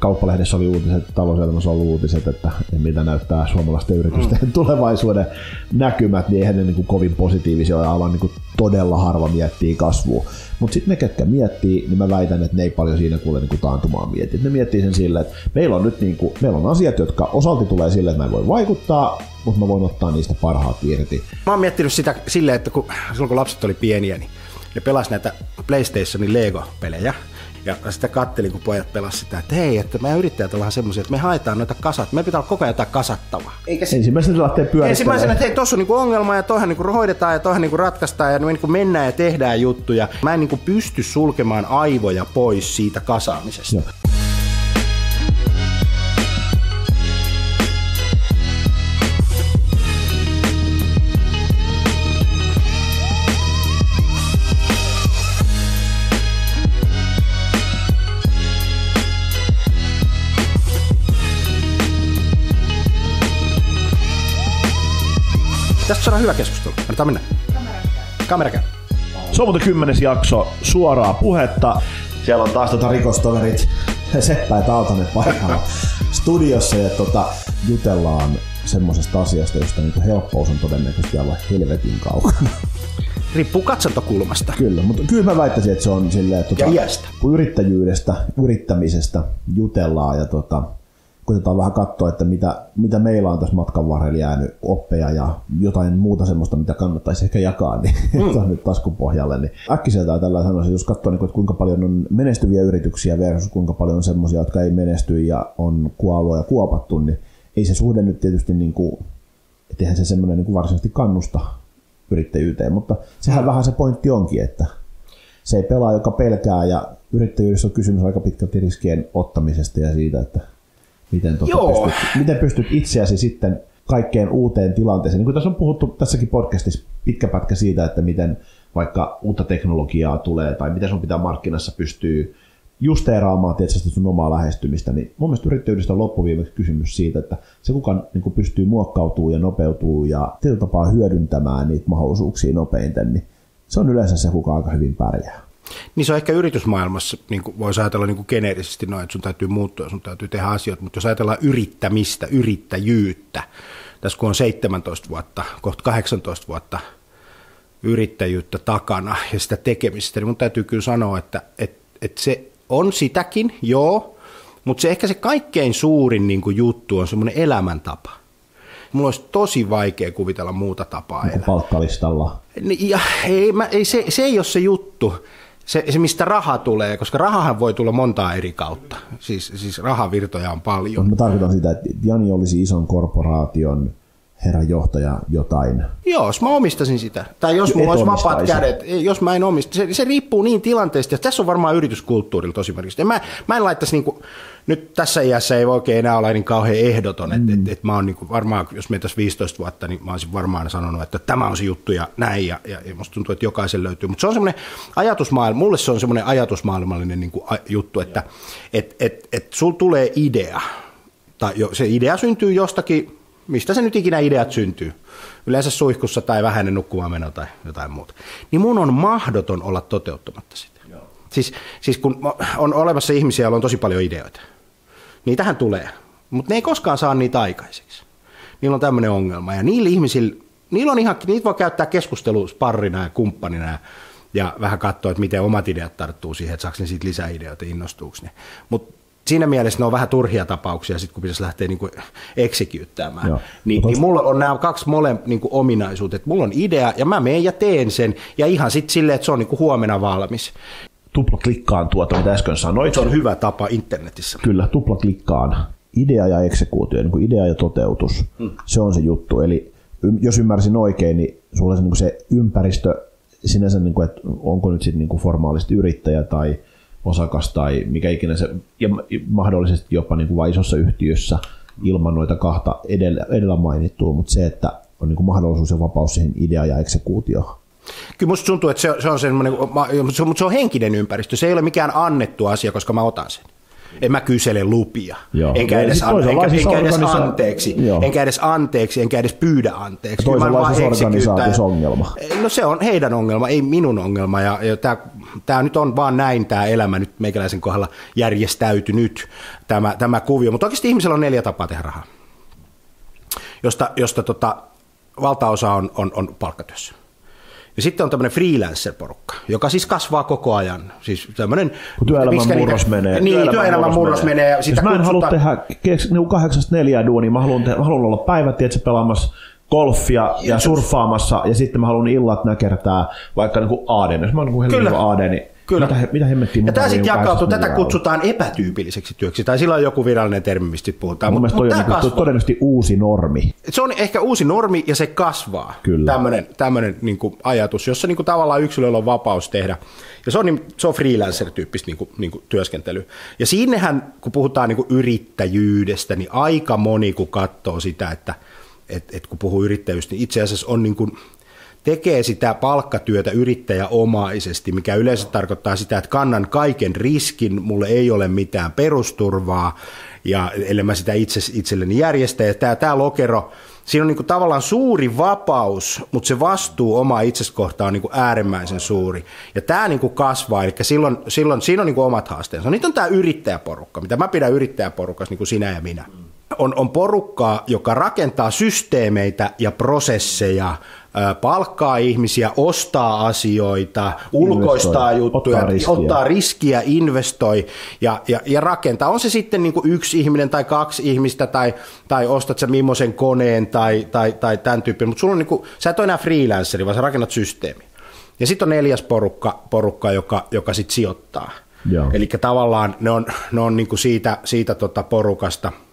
Kauppalehdessä oli uutiset, talouselämässä oli uutiset, että mitä näyttää suomalaisten yritysten mm. tulevaisuuden näkymät, niin eihän ne niin kuin kovin positiivisia ole, aivan niin kuin todella harva miettii kasvua. Mutta sitten ne, ketkä miettii, niin mä väitän, että ne ei paljon siinä kuule niin kuin taantumaan miettiä. Ne miettii sen silleen, että meillä on nyt niin kuin, meillä on asiat, jotka osalti tulee sille, että mä en voi vaikuttaa, mutta mä voin ottaa niistä parhaat irti. Mä oon miettinyt sitä silleen, että kun, silloin kun lapset oli pieniä, niin ne pelasi näitä PlayStationin Lego-pelejä. Ja sitten kattelin, kun pojat pelasivat sitä, että hei, että meidän yrittäjät ollaan semmoisia, että me haetaan noita kasat. Me pitää olla koko ajan jotain kasattavaa. Eikä se... Ensimmäisenä lähtee pyörittämään. Ensimmäisenä, että hei, tuossa on niinku ongelma ja toihan niinku hoidetaan ja toihan niinku ratkaistaan ja niinku mennään ja tehdään juttuja. Mä en niinku pysty sulkemaan aivoja pois siitä kasaamisesta. Joo. Saadaan hyvä keskustelu. Annetaan mennä. Kamera käy. Se on muuten kymmenes jakso suoraa puhetta. Siellä on taas tota rikostoverit Seppä ja Tautanen paikalla studiossa ja tota, jutellaan semmoisesta asiasta, josta niinku helppous on todennäköisesti olla helvetin kaukana. Riippuu katsantokulmasta. Kyllä, mutta kyllä mä väittäisin, että se on silleen, että kun yrittäjyydestä, yrittämisestä jutellaan ja tota, koitetaan vähän katsoa, että mitä, mitä meillä on tässä matkan varrella jäänyt oppeja ja jotain muuta semmoista, mitä kannattaisi ehkä jakaa, niin mm. nyt taskun pohjalle. Niin äkkiseltään tällä sanoisin, jos katsoo, niin, että kuinka paljon on menestyviä yrityksiä versus kuinka paljon on semmoisia, jotka ei menesty ja on kuollut ja kuopattu, niin ei se suhde nyt tietysti, niin kuin, että eihän se semmoinen niin varsinaisesti kannusta yrittäjyyteen, mutta sehän mm. vähän se pointti onkin, että se ei pelaa, joka pelkää ja yrittäjyydessä on kysymys aika pitkälti riskien ottamisesta ja siitä, että miten, tuota pystyt, miten pystyt itseäsi sitten kaikkeen uuteen tilanteeseen. Niin kuin tässä on puhuttu tässäkin podcastissa pitkä pätkä siitä, että miten vaikka uutta teknologiaa tulee tai miten sun pitää markkinassa pystyy justeeraamaan tietysti sun omaa lähestymistä, niin mun mielestä yrittäjyydestä on loppuviimeksi kysymys siitä, että se kuka niin pystyy muokkautuu ja nopeutuu ja tietyllä tapaa hyödyntämään niitä mahdollisuuksia nopeiten, niin se on yleensä se, kuka aika hyvin pärjää. Niin se on ehkä yritysmaailmassa, niin kuin voisi ajatella niin kuin geneerisesti noin, että sun täytyy muuttua, sun täytyy tehdä asioita, mutta jos ajatellaan yrittämistä, yrittäjyyttä, tässä kun on 17 vuotta, kohta 18 vuotta yrittäjyyttä takana ja sitä tekemistä, niin mun täytyy kyllä sanoa, että, että, että se on sitäkin, joo, mutta se ehkä se kaikkein suurin niin kuin juttu on semmoinen elämäntapa. Mulla olisi tosi vaikea kuvitella muuta tapaa niin elää. Palkkalistalla. Ja, ei, mä, ei, se, se ei ole se juttu se, se, mistä raha tulee, koska rahahan voi tulla montaa eri kautta. Siis, siis rahavirtoja on paljon. Mä tarkoitan sitä, että Jani olisi ison korporaation herran johtaja jotain. Joo, jos mä omistasin sitä. Tai jos mulla olisi vapaat kädet, jos mä en omista. Se, se riippuu niin tilanteesta. Ja tässä on varmaan yrityskulttuurilla tosi merkitystä. Mä, mä en laittaisi niinku, nyt tässä iässä ei voi oikein enää olla niin kauhean ehdoton. Mm. Että et, et mä oon niinku varmaan, jos me tässä 15 vuotta, niin mä olisin varmaan sanonut, että tämä on se juttu ja näin. Ja, ja, ja musta tuntuu, että jokaisen löytyy. Mutta se on semmoinen ajatusmaailma, mulle se on semmoinen ajatusmaailmallinen niinku juttu, että et, et, et sul tulee idea. Tai jo, se idea syntyy jostakin mistä se nyt ikinä ideat syntyy, yleensä suihkussa tai vähäinen nukkumaan meno tai jotain muuta, niin mun on mahdoton olla toteuttamatta sitä. Siis, siis kun on olemassa ihmisiä, joilla on tosi paljon ideoita, niitähän tulee, mutta ne ei koskaan saa niitä aikaiseksi. Niillä on tämmöinen ongelma ja niillä ihmisillä, niillä on ihan, niitä voi käyttää keskustelusparrina ja kumppanina ja, vähän katsoa, että miten omat ideat tarttuu siihen, että saako ne siitä lisää ideoita, innostuuko ne. Mutta siinä mielessä ne on vähän turhia tapauksia, sit kun pitäisi lähteä niin eksikyyttämään. Niin, niin mulla on nämä kaksi mole niin ominaisuutta, että mulla on idea ja mä menen ja teen sen ja ihan sitten silleen, että se on niin huomenna valmis. Tuplaklikkaan tuota, mitä äsken sanoit. Se on hyvä tapa internetissä. Kyllä, tuplaklikkaan. Idea ja eksekuutio, niin kuin idea ja toteutus, hmm. se on se juttu. Eli jos ymmärsin oikein, niin sulla on se, niin se ympäristö sinänsä, niin kuin, että onko nyt sitten niin formaalisti yrittäjä tai osakas tai mikä ikinä se, ja mahdollisesti jopa niin kuin vain isossa yhtiössä ilman noita kahta edellä, edellä mainittua, mutta se, että on niin kuin mahdollisuus ja vapaus siihen idea- ja eksekuutioon. Kyllä musta tuntuu, että se, se on semmoinen, mutta se on henkinen ympäristö. Se ei ole mikään annettu asia, koska mä otan sen. En mä kysele lupia. Joo. Enkä, edes, an, enkä, enkä edes anteeksi. Joo. Enkä edes anteeksi, enkä edes pyydä anteeksi. Toisenlaisessa organisaatiossa ongelma. No se on heidän ongelma, ei minun ongelma. Ja, ja tämä, tämä nyt on vaan näin tämä elämä nyt meikäläisen kohdalla järjestäytynyt tämä, tämä kuvio. Mutta oikeasti ihmisellä on neljä tapaa tehdä rahaa, josta, josta tota, valtaosa on, on, on palkkatyössä. Ja sitten on tämmöinen freelancer-porukka, joka siis kasvaa koko ajan. Siis tämmöinen, kun työelämän murros niitä, menee. Niin, työelämän, työelämän murros menee. menee ja sitä mä en halua tehdä niin kahdeksasta neljää duunia, mä haluan, te, mä haluan olla päivät, tietysti pelaamassa golfia ja surffaamassa, ja sitten mä haluan illat näkertää vaikka niin kuin Aaden. Jos mä oon niin kuin Aaden, niin Kyllä. Mitä, mitä hemmettiin Ja tämä sitten jakautuu, tätä kutsutaan epätyypilliseksi työksi, tai sillä on joku virallinen termi, mistä puhutaan. Mun mutta, mielestä toi on niin todennäköisesti uusi normi. Se on ehkä uusi normi, ja se kasvaa. Kyllä. Tämmöinen, tämmöinen niin kuin ajatus, jossa niin kuin tavallaan yksilöllä on vapaus tehdä. Ja se on, niin, se on freelancer-tyyppistä niin kuin, niin kuin työskentelyä. Ja siinnehän, kun puhutaan niin kuin yrittäjyydestä, niin aika moni, kun katsoo sitä, että et, et kun puhuu yrittäjyydestä, niin itse asiassa on niin kuin, tekee sitä palkkatyötä yrittäjäomaisesti, mikä yleensä tarkoittaa sitä, että kannan kaiken riskin, mulle ei ole mitään perusturvaa, ja ellei mä sitä itse, itselleni järjestä. Ja tämä, tämä lokero, siinä on niin kuin tavallaan suuri vapaus, mutta se vastuu oma itseskohta on niin kuin äärimmäisen suuri. Ja tämä niin kuin kasvaa, eli silloin, silloin siinä on niin kuin omat haasteensa. Nyt on tämä yrittäjäporukka, mitä mä pidän yrittäjäporukassa, niin kuin sinä ja minä. On, on porukkaa, joka rakentaa systeemeitä ja prosesseja palkkaa ihmisiä, ostaa asioita, ulkoistaa investoi, juttuja, ottaa riskiä, ottaa riskiä investoi ja, ja, ja rakentaa. On se sitten niin kuin yksi ihminen tai kaksi ihmistä tai, tai ostat sä millaisen koneen tai, tai, tai tämän tyyppinen, mutta sulla on niin kuin, sä et ole enää freelanceri, vaan sä rakennat systeemi. Ja sitten on neljäs porukka, porukka joka, joka sitten sijoittaa. Eli tavallaan ne on, ne on niin kuin siitä, siitä tota porukasta –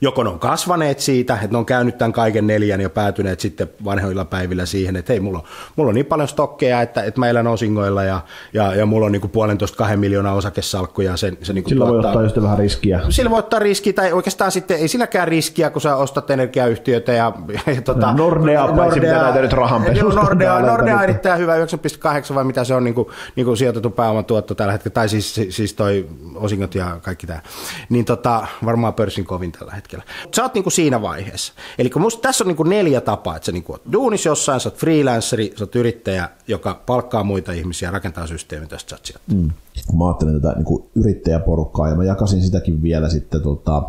joko ne on kasvaneet siitä, että ne on käynyt tämän kaiken neljän ja päätyneet sitten vanhoilla päivillä siihen, että hei, mulla on, mulla on niin paljon stokkeja, että, että mä elän osingoilla ja, ja, ja mulla on niin kuin puolentoista kahden miljoonaa osakesalkkuja. Se, se niin kuin Sillä tuottaa, voi ottaa just vähän riskiä. Sillä voi ottaa riskiä, tai oikeastaan sitten ei silläkään riskiä, kun sä ostat energiayhtiötä ja, ja tota, Nordea, Nordea, näitä nyt rahan Nordea, Nordea on erittäin hyvä, 9,8 vai mitä se on niin kuin, niin kuin sijoitettu pääoman tuotto tällä hetkellä, tai siis, siis toi osingot ja kaikki tämä. Niin tota, varmaan pörssin kovin tällä hetkellä hetkellä. Sä oot niinku siinä vaiheessa. Eli musta tässä on niinku neljä tapaa, että sä niinku oot duunis jossain, sä oot freelanceri, sä oot yrittäjä, joka palkkaa muita ihmisiä ja rakentaa systeemin tästä sä mm. Kun mä ajattelen tätä niinku yrittäjäporukkaa ja mä jakasin sitäkin vielä sitten tota,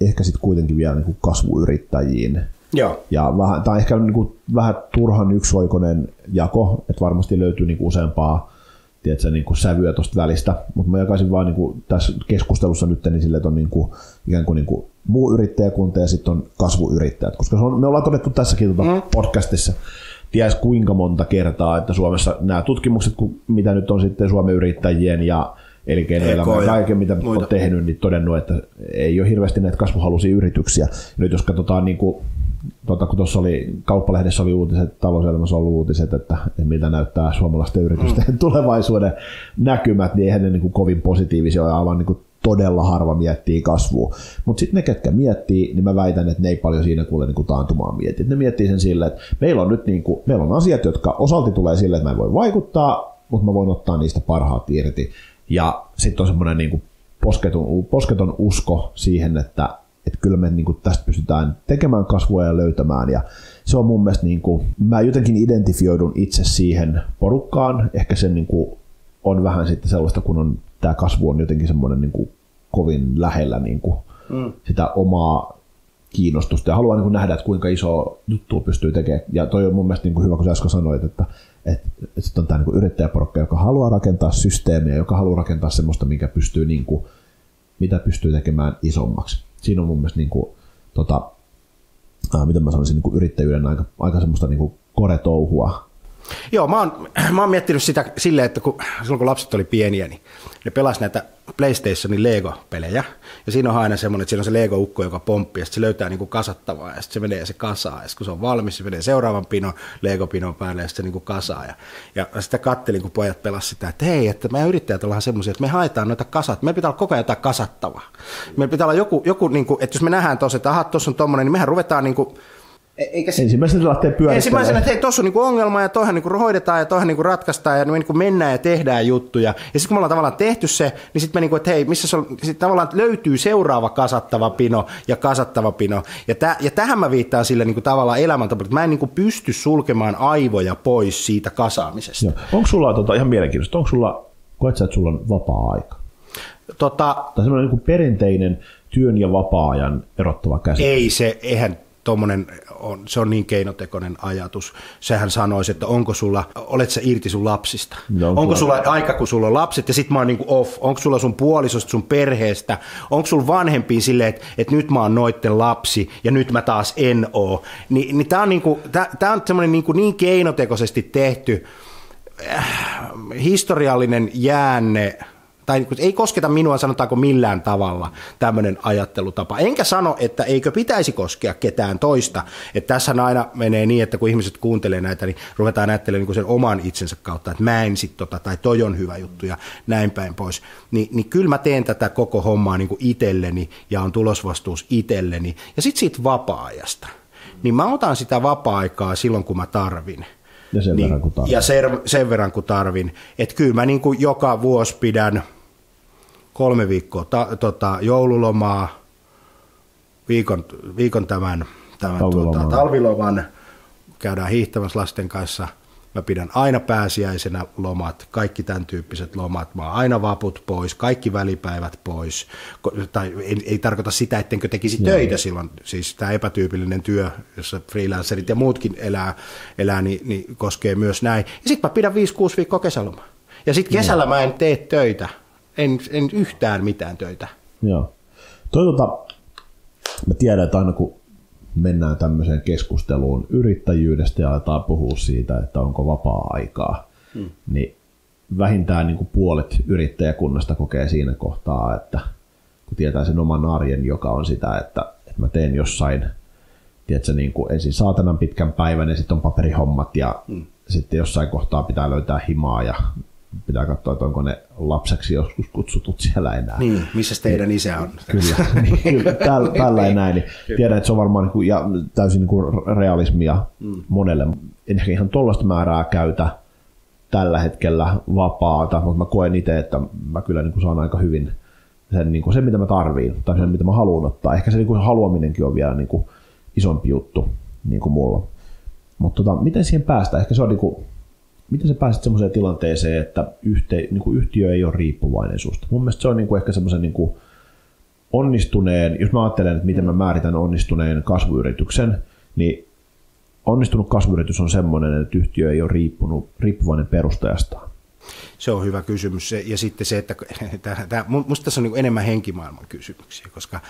ehkä sitten kuitenkin vielä niinku kasvuyrittäjiin. Joo. Ja vähän, tai ehkä niinku vähän turhan yksioikoinen jako, että varmasti löytyy niinku useampaa tiedätkö, niin kuin sävyä tuosta välistä, mutta mä jakaisin vaan niin kuin tässä keskustelussa nyt niin sille, että on niin kuin, ikään kuin, niin kuin muu yrittäjäkunta ja sitten on kasvuyrittäjät, koska se on, me ollaan todettu tässäkin tuota mm. podcastissa ties kuinka monta kertaa, että Suomessa nämä tutkimukset, mitä nyt on sitten Suomen yrittäjien ja elinkeinoelämän ja kaiken, mitä muita. on tehnyt, niin todennut, että ei ole hirveästi näitä kasvuhaluisia yrityksiä. Nyt jos katsotaan niin kuin tota, kun tuossa oli, kauppalehdessä oli uutiset, talouselämässä ollut uutiset, että, että miltä näyttää suomalaisten yritysten mm. tulevaisuuden näkymät, niin eihän ne niin kuin kovin positiivisia ole, aivan niin kuin todella harva miettii kasvua. Mutta sitten ne, ketkä miettii, niin mä väitän, että ne ei paljon siinä kuule niin kuin taantumaan miettiä. Ne miettii sen sille, että meillä on nyt niin kuin, meillä on asiat, jotka osalti tulee sille, että mä en voi vaikuttaa, mutta mä voin ottaa niistä parhaat irti. Ja sitten on semmoinen niin posketon, posketon usko siihen, että että kyllä me niin kuin tästä pystytään tekemään kasvua ja löytämään. Ja se on mun mielestä, niin kuin, mä jotenkin identifioidun itse siihen porukkaan. Ehkä se niin kuin, on vähän sitten sellaista, kun on, tämä kasvu on jotenkin semmoinen niin kuin, kovin lähellä niin kuin, mm. sitä omaa kiinnostusta ja haluan niin kuin nähdä, että kuinka iso juttu pystyy tekemään. Ja toi on mun mielestä niin kuin hyvä, kun sä äsken sanoit, että, että, että sitten on tämä niin kuin yrittäjäporukka, joka haluaa rakentaa systeemiä, joka haluaa rakentaa semmoista, mikä pystyy, niin kuin, mitä pystyy tekemään isommaksi siinä on mun mielestä niin kuin, tota, ää, miten mä sanoisin, niin kuin yrittäjyyden aika, aika semmoista niin kuin koretouhua. Joo, mä oon, mä oon miettinyt sitä silleen, että kun, silloin kun lapset oli pieniä, niin ne pelas näitä PlayStationin Lego-pelejä. Ja siinä on aina semmoinen, että siinä on se Lego-ukko, joka pomppii, ja se löytää niin kuin kasattavaa, ja sitten se menee ja se kasaa. Ja kun se on valmis, se menee seuraavan pinon, Lego-pinon päälle, ja sitten se niin kuin kasaa. Ja, ja sitä kattelin, kun pojat pelas sitä, että hei, että meidän yrittäjät ollaan semmoisia, että me haetaan noita kasat. Meillä pitää olla koko ajan jotain kasattavaa. Meillä pitää olla joku, joku niin kuin, että jos me nähdään tuossa, että aha, tuossa on tuommoinen, niin mehän ruvetaan niin kuin, eikä se, ensimmäisenä lähtee pyörittämään. Ensimmäisenä, että hei, tuossa on niinku ongelma ja tuohon niinku hoidetaan ja tuohon niinku ratkaistaan ja niinku mennään ja tehdään juttuja. Ja sitten kun me ollaan tavallaan tehty se, niin sitten me niinku, että hei, missä se on, sit tavallaan löytyy seuraava kasattava pino ja kasattava pino. Ja, tä, ja tähän mä viittaan sille niinku tavallaan elämäntapaan, että mä en niinku pysty sulkemaan aivoja pois siitä kasaamisesta. Joo. Onko sulla, tota, ihan mielenkiintoista, onko sulla, koet sä, että sulla on vapaa-aika? Tota, tai semmoinen niin perinteinen työn ja vapaa-ajan erottava käsite. Ei se, eihän tommonen on, se on niin keinotekoinen ajatus. Sehän sanoisi, että onko sulla, olet sä irti sun lapsista? No, onko sulla aika, kun sulla on lapset ja sit mä oon niin off? Onko sulla sun puolisosta, sun perheestä? Onko sulla vanhempi silleen, että, että nyt mä oon noitten lapsi ja nyt mä taas en oo? Ni, niin tää on, niin kuin, tää, tää on semmoinen niin, niin keinotekoisesti tehty äh, historiallinen jäänne tai ei kosketa minua sanotaanko millään tavalla tämmöinen ajattelutapa. Enkä sano, että eikö pitäisi koskea ketään toista. Että tässä aina menee niin, että kun ihmiset kuuntelee näitä, niin ruvetaan ajattelemaan niin sen oman itsensä kautta, että mä en sit tota, tai toi on hyvä juttu ja näin päin pois. Ni, niin kyllä mä teen tätä koko hommaa niin kuin itselleni ja on tulosvastuus itselleni. Ja sitten siitä vapaa-ajasta. Niin mä otan sitä vapaa-aikaa silloin, kun mä tarvin. Ja sen niin, verran, kun tarvin. Ja sen, sen verran, kun tarvin. Että kyllä mä niin kuin joka vuosi pidän – kolme viikkoa ta, tota, joululomaa, viikon, viikon tämän, tämän talviloman. Tuota, talviloman, käydään hiihtämässä lasten kanssa. Mä pidän aina pääsiäisenä lomat, kaikki tämän tyyppiset lomat. Mä oon aina vaput pois, kaikki välipäivät pois. Tai ei, ei tarkoita sitä, ettenkö tekisi Joo. töitä silloin. Siis tämä epätyypillinen työ, jossa freelancerit ja muutkin elää, elää niin, niin koskee myös näin. Ja sitten mä pidän 5-6 viikkoa kesälomaa. Ja sitten kesällä mä en tee töitä en, en yhtään mitään töitä. Joo. Toi, tota, mä tiedän, että aina kun mennään tämmöiseen keskusteluun yrittäjyydestä ja aletaan puhua siitä, että onko vapaa-aikaa, hmm. niin vähintään niin kuin puolet yrittäjäkunnasta kokee siinä kohtaa, että kun tietää sen oman arjen, joka on sitä, että, että mä teen jossain tiedätkö, niin kuin ensin saatanan pitkän päivän ja sitten on paperihommat ja hmm. sitten jossain kohtaa pitää löytää himaa ja pitää katsoa, että onko ne lapseksi joskus kutsutut siellä enää. Niin, missä teidän isä on? Kyllä, niin, tällä, tällä ei näin. Niin tiedän, että se on varmaan niin kuin, ja täysin niin kuin realismia mm. monelle. En ehkä ihan tuollaista määrää käytä tällä hetkellä vapaata, mutta mä koen itse, että mä kyllä niin kuin saan aika hyvin sen, niin kuin sen, mitä mä tarviin, tai sen, mitä mä haluan ottaa. Ehkä se niin kuin haluaminenkin on vielä niin kuin isompi juttu niin kuin mulla. Mutta tota, miten siihen päästään? Ehkä se on niin kuin, miten sä pääset semmoiseen tilanteeseen, että yhte, niin kuin yhtiö ei ole riippuvainen susta? Mun mielestä se on niin kuin ehkä semmoisen niin onnistuneen, jos mä ajattelen, että miten mä määritän onnistuneen kasvuyrityksen, niin onnistunut kasvuyritys on semmoinen, että yhtiö ei ole riippunut, riippuvainen perustajastaan. Se on hyvä kysymys. Ja sitten se, että tämä, musta tässä on niin enemmän henkimaailman kysymyksiä, koska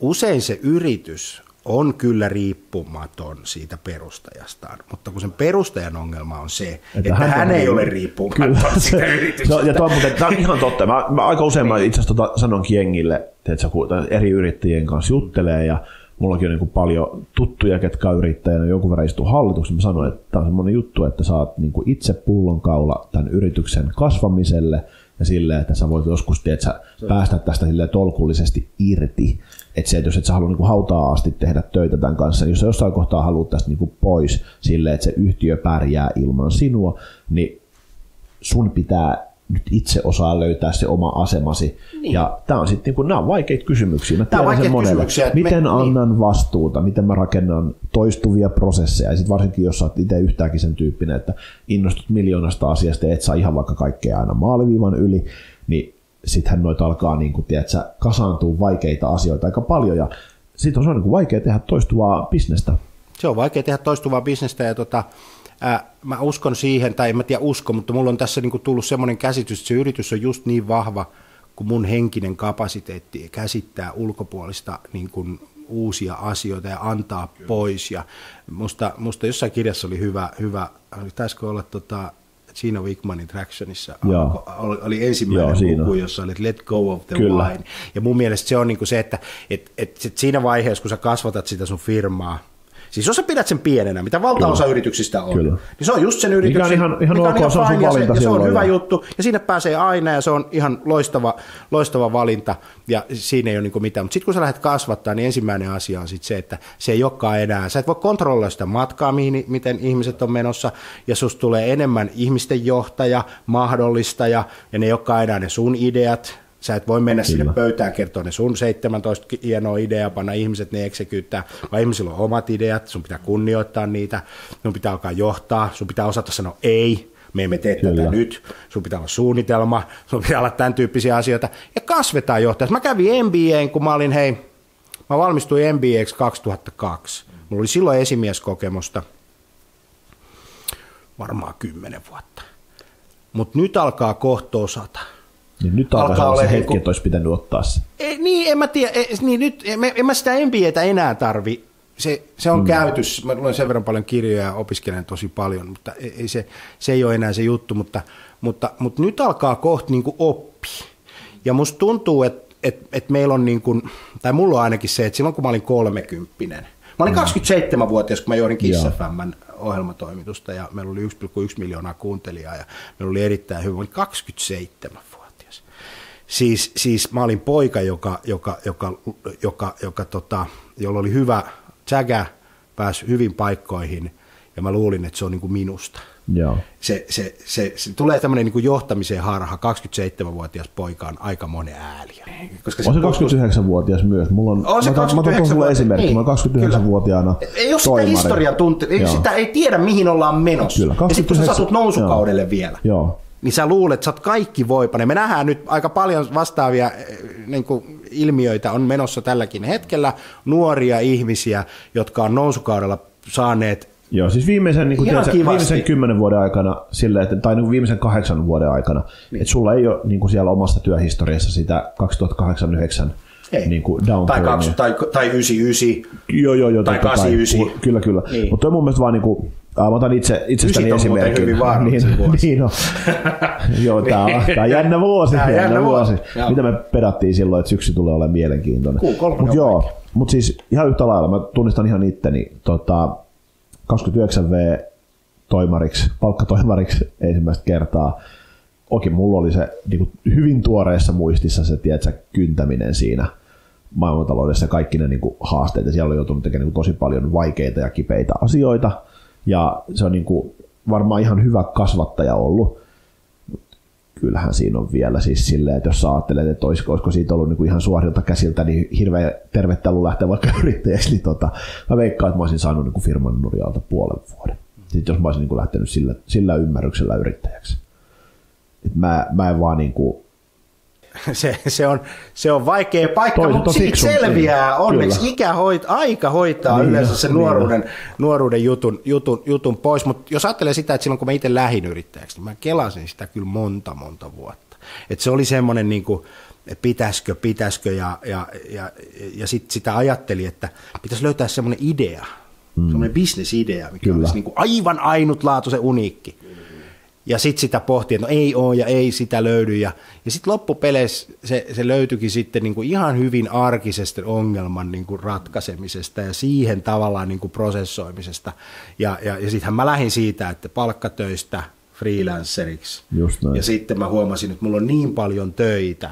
usein se yritys on kyllä riippumaton siitä perustajastaan, mutta kun sen perustajan ongelma on se, että, että hän, hän ei ole riippumaton kyllä. siitä yrityksestä. No, ja toi, mutta, tämä on ihan totta. Mä, mä aika usein mä itse asiassa tota, sanonkin jengille, että kun eri yrittäjien kanssa juttelee ja mullakin on niin paljon tuttuja, ketkä on yrittäjänä, jonkun verran istuu hallituksessa. Mä sanoin, että tämä on semmoinen juttu, että saat niin itse pullonkaula tämän yrityksen kasvamiselle ja sille, että sä voit joskus tiedät, päästä tästä tolkullisesti irti. Että se, että jos et sä halua niin hautaa asti tehdä töitä tämän kanssa, niin jos sä jossain kohtaa haluat tästä niin pois silleen, että se yhtiö pärjää ilman sinua, niin sun pitää nyt itse osaa löytää se oma asemasi. Niin. Ja tämä on sitten, niin nämä on vaikeita kysymyksiä. Mä tiedän sen monelle. Miten me, annan niin. vastuuta, miten mä rakennan toistuvia prosesseja. Ja sitten varsinkin, jos sä oot itse yhtäänkin sen tyyppinen, että innostut miljoonasta asiasta ja et saa ihan vaikka kaikkea aina maaliviivan yli, niin sittenhän noita alkaa niin kuin, tiedätkö, kasaantua vaikeita asioita aika paljon ja sitten on, se on niin kuin vaikea tehdä toistuvaa bisnestä. Se on vaikea tehdä toistuvaa bisnestä ja tota, ää, mä uskon siihen, tai en mä tiedä usko, mutta mulla on tässä niin kuin tullut semmoinen käsitys, että se yritys on just niin vahva, kun mun henkinen kapasiteetti käsittää ulkopuolista niin kuin uusia asioita ja antaa Kyllä. pois. Ja musta, musta jossain kirjassa oli hyvä, hyvä taisiko olla tota, Gino Wickmanin Tractionissa oli, oli ensimmäinen Joo, luku, jossa oli Let Go of the Kyllä. Wine. Ja mun mielestä se on niin kuin se, että et, et, et siinä vaiheessa, kun sä kasvatat sitä sun firmaa, Siis jos sä pidät sen pienenä, mitä valtaosa Kyllä. yrityksistä on, Kyllä. niin se on just sen yrityksen, mikä on ihan, ihan mikä on ihan se on sun valinta ja se, ja se on hyvä juttu, ja sinne pääsee aina, ja se on ihan loistava, loistava valinta, ja siinä ei ole niin mitään. Mutta sitten kun sä lähdet kasvattaa, niin ensimmäinen asia on sit se, että se ei olekaan enää, sä et voi kontrolloida sitä matkaa, mihin, miten ihmiset on menossa, ja susta tulee enemmän ihmisten johtaja, mahdollistaja, ja ne ei olekaan enää ne sun ideat, Sä et voi mennä Kyllä. sinne pöytään kertoa ne sun 17 hienoa ideaa, panna ihmiset ne eksekyyttää, vaan ihmisillä on omat ideat, sun pitää kunnioittaa niitä, sun pitää alkaa johtaa, sun pitää osata sanoa ei, me emme tee Kyllä. tätä nyt, sun pitää olla suunnitelma, sun pitää olla tämän tyyppisiä asioita, ja kasvetaan johtajassa. Mä kävin MBAn, kun mä olin, hei, mä valmistuin MBAksi 2002. Mulla oli silloin esimieskokemusta varmaan kymmenen vuotta. Mutta nyt alkaa kohta osata. Niin nyt alkaa olla se hetki, niin että olisi pitänyt ottaa se. Ei, niin, en mä tiedä. Ei, niin nyt, en, en mä sitä NBAtä enää tarvi. Se, se on mm. käytös. Mä luen sen verran paljon kirjoja ja opiskelen tosi paljon, mutta ei, se, se ei ole enää se juttu. Mutta, mutta, mutta nyt alkaa kohta niin oppi. Ja musta tuntuu, että et, et meillä on, niin kuin, tai mulla on ainakin se, että silloin kun mä olin kolmekymppinen, Mä olin 27-vuotias, kun mä johdin Kiss FMn ohjelmatoimitusta ja meillä oli 1,1 miljoonaa kuuntelijaa ja meillä oli erittäin hyvä. Mä olin 27 Siis, siis mä olin poika, joka, joka, joka, joka, joka tota, jolla oli hyvä tsägä, pääsi hyvin paikkoihin ja mä luulin, että se on niin kuin minusta. Joo. Se, se, se, se, tulee tämmöinen niin johtamiseen harha. 27-vuotias poika on aika monen ääliö. Koska on se 29-vuotias myös. Mulla on, on se mä, 29 mä, esimerkki. Niin, mä 29-vuotiaana Ei ole sitä historian tunte, ei, sitä ei tiedä mihin ollaan menossa. Kyllä, 29, ja sitten kun sä satut nousukaudelle joo. vielä. Joo niin sä luulet, että sä oot kaikki voipane. Me nähdään nyt aika paljon vastaavia eh, niin kuin ilmiöitä on menossa tälläkin hetkellä. Nuoria ihmisiä, jotka on nousukaudella saaneet Joo, siis viimeisen, niin kuin tiedätkö, viimeisen kymmenen vuoden aikana, sille, että, tai niin viimeisen kahdeksan vuoden aikana, niin. että sulla ei ole niin kuin siellä omasta työhistoriassa sitä 2008-2009 niin kuin tai, kaksi, tai, tai 99, joo, joo, joo, tai 89. Kyllä, kyllä. Niin. Mutta mun mielestä vaan niin kuin, Äh, mä otan itse, itsestäni esimerkin. hyvin niin, vuosi. niin on. Joo, tää on, tää on jännä vuosi. Tää jännä, jännä vuosi. vuosi. Mitä me pedattiin silloin, että syksy tulee olemaan mielenkiintoinen. Mut joo, mutta siis ihan yhtä lailla, mä tunnistan ihan itteni tota, 29V toimariksi, palkkatoimariksi ensimmäistä kertaa. Okei, mulla oli se niin kuin hyvin tuoreessa muistissa se tiedätkö, kyntäminen siinä maailmantaloudessa kaikki ne niin kuin, haasteet, ja siellä oli joutunut tekemään niin kuin, tosi paljon vaikeita ja kipeitä asioita, ja se on niin kuin varmaan ihan hyvä kasvattaja ollut. Kyllähän siinä on vielä siis silleen, että jos sä ajattelet, että olisiko, olisiko siitä ollut niin kuin ihan suorilta käsiltä, niin hirveä tervettely lähteä vaikka yrittäjäksi, niin tota, mä veikkaan, että mä olisin saanut niin kuin firman nurjalta puolen vuoden. Sitten jos mä olisin niin kuin lähtenyt sillä, sillä ymmärryksellä yrittäjäksi. Et mä, mä en vaan niin kuin, se, se, on, se on vaikea paikka, Toiset mutta siitä selviää. Onneksi Kyllä. ikä hoit, aika hoitaa niin, yleensä sen niin nuoruuden, nuoruuden jutun, jutun, jutun pois. Mutta jos ajattelee sitä, että silloin kun mä itse lähdin yrittäjäksi, niin mä kelasin sitä kyllä monta, monta vuotta. Et se oli semmoinen niin kuin, että pitäisikö, pitäisikö ja, ja, ja, ja sit sitä ajatteli, että pitäisi löytää semmoinen idea, mm. semmoinen bisnesidea, mikä Kyllä. olisi niin kuin aivan ainutlaatuisen uniikki. Ja sitten sitä pohtii, että no ei ole ja ei sitä löydy. Ja, ja sitten loppupeleissä se, se löytyikin sitten niin kuin ihan hyvin arkisesta ongelman niin kuin ratkaisemisesta ja siihen tavallaan niin kuin prosessoimisesta. Ja, ja, ja sittenhän mä lähdin siitä, että palkkatöistä freelanceriksi. Ja sitten mä huomasin, että mulla on niin paljon töitä,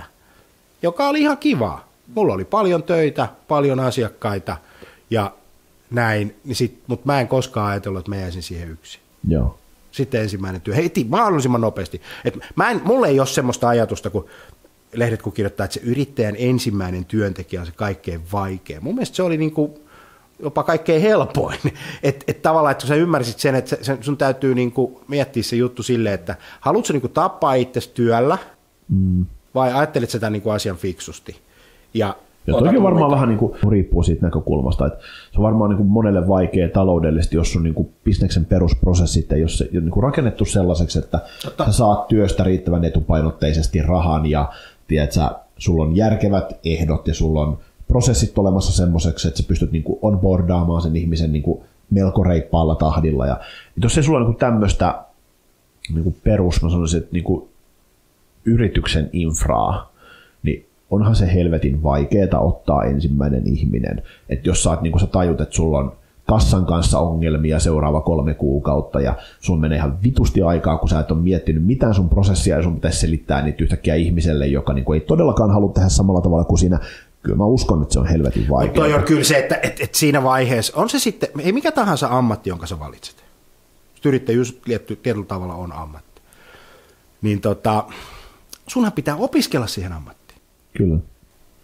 joka oli ihan kiva. Mulla oli paljon töitä, paljon asiakkaita ja näin, niin sit, mutta mä en koskaan ajatellut, että mä jäisin siihen yksin. Joo sitten ensimmäinen työ, heti mahdollisimman nopeasti. Et mä en, mulla ei ole semmoista ajatusta, kun lehdet kun kirjoittaa, että se yrittäjän ensimmäinen työntekijä on se kaikkein vaikea. Mun mielestä se oli niin kuin jopa kaikkein helpoin. Että et tavallaan, että kun sä ymmärsit sen, että sun täytyy niin kuin miettiä se juttu silleen, että haluatko niin kuin tappaa itse työllä mm. vai ajattelet sitä niin kuin asian fiksusti. Ja ja toki varmaan vähän niin kuin, riippuu siitä näkökulmasta, että se on varmaan niin kuin monelle vaikea taloudellisesti, jos on niin kuin bisneksen perusprosessit ei ole se, niin kuin rakennettu sellaiseksi, että Totta. sä saat työstä riittävän etupainotteisesti rahan ja tiedät, sä, sulla on järkevät ehdot ja sulla on prosessit olemassa semmoiseksi, että sä pystyt niin kuin onboardaamaan sen ihmisen niin kuin melko reippaalla tahdilla. Ja, jos ei sulla ole niin tämmöistä niin perus, mä sanoisin, että niin kuin yrityksen infraa, onhan se helvetin vaikeeta ottaa ensimmäinen ihminen. Että jos sä, oot, niin sä tajut, että sulla on kassan kanssa ongelmia seuraava kolme kuukautta ja sun menee ihan vitusti aikaa, kun sä et ole miettinyt mitään sun prosessia ja sun pitäisi selittää niitä yhtäkkiä ihmiselle, joka niin ei todellakaan halua tehdä samalla tavalla kuin sinä. Kyllä mä uskon, että se on helvetin vaikeaa. Toi on kyllä se, että, että, että siinä vaiheessa, on se sitten, ei mikä tahansa ammatti, jonka sä valitset. Yrittäjyys tietyllä tavalla on ammatti. Niin tota, sunhan pitää opiskella siihen ammattiin. Kyllä.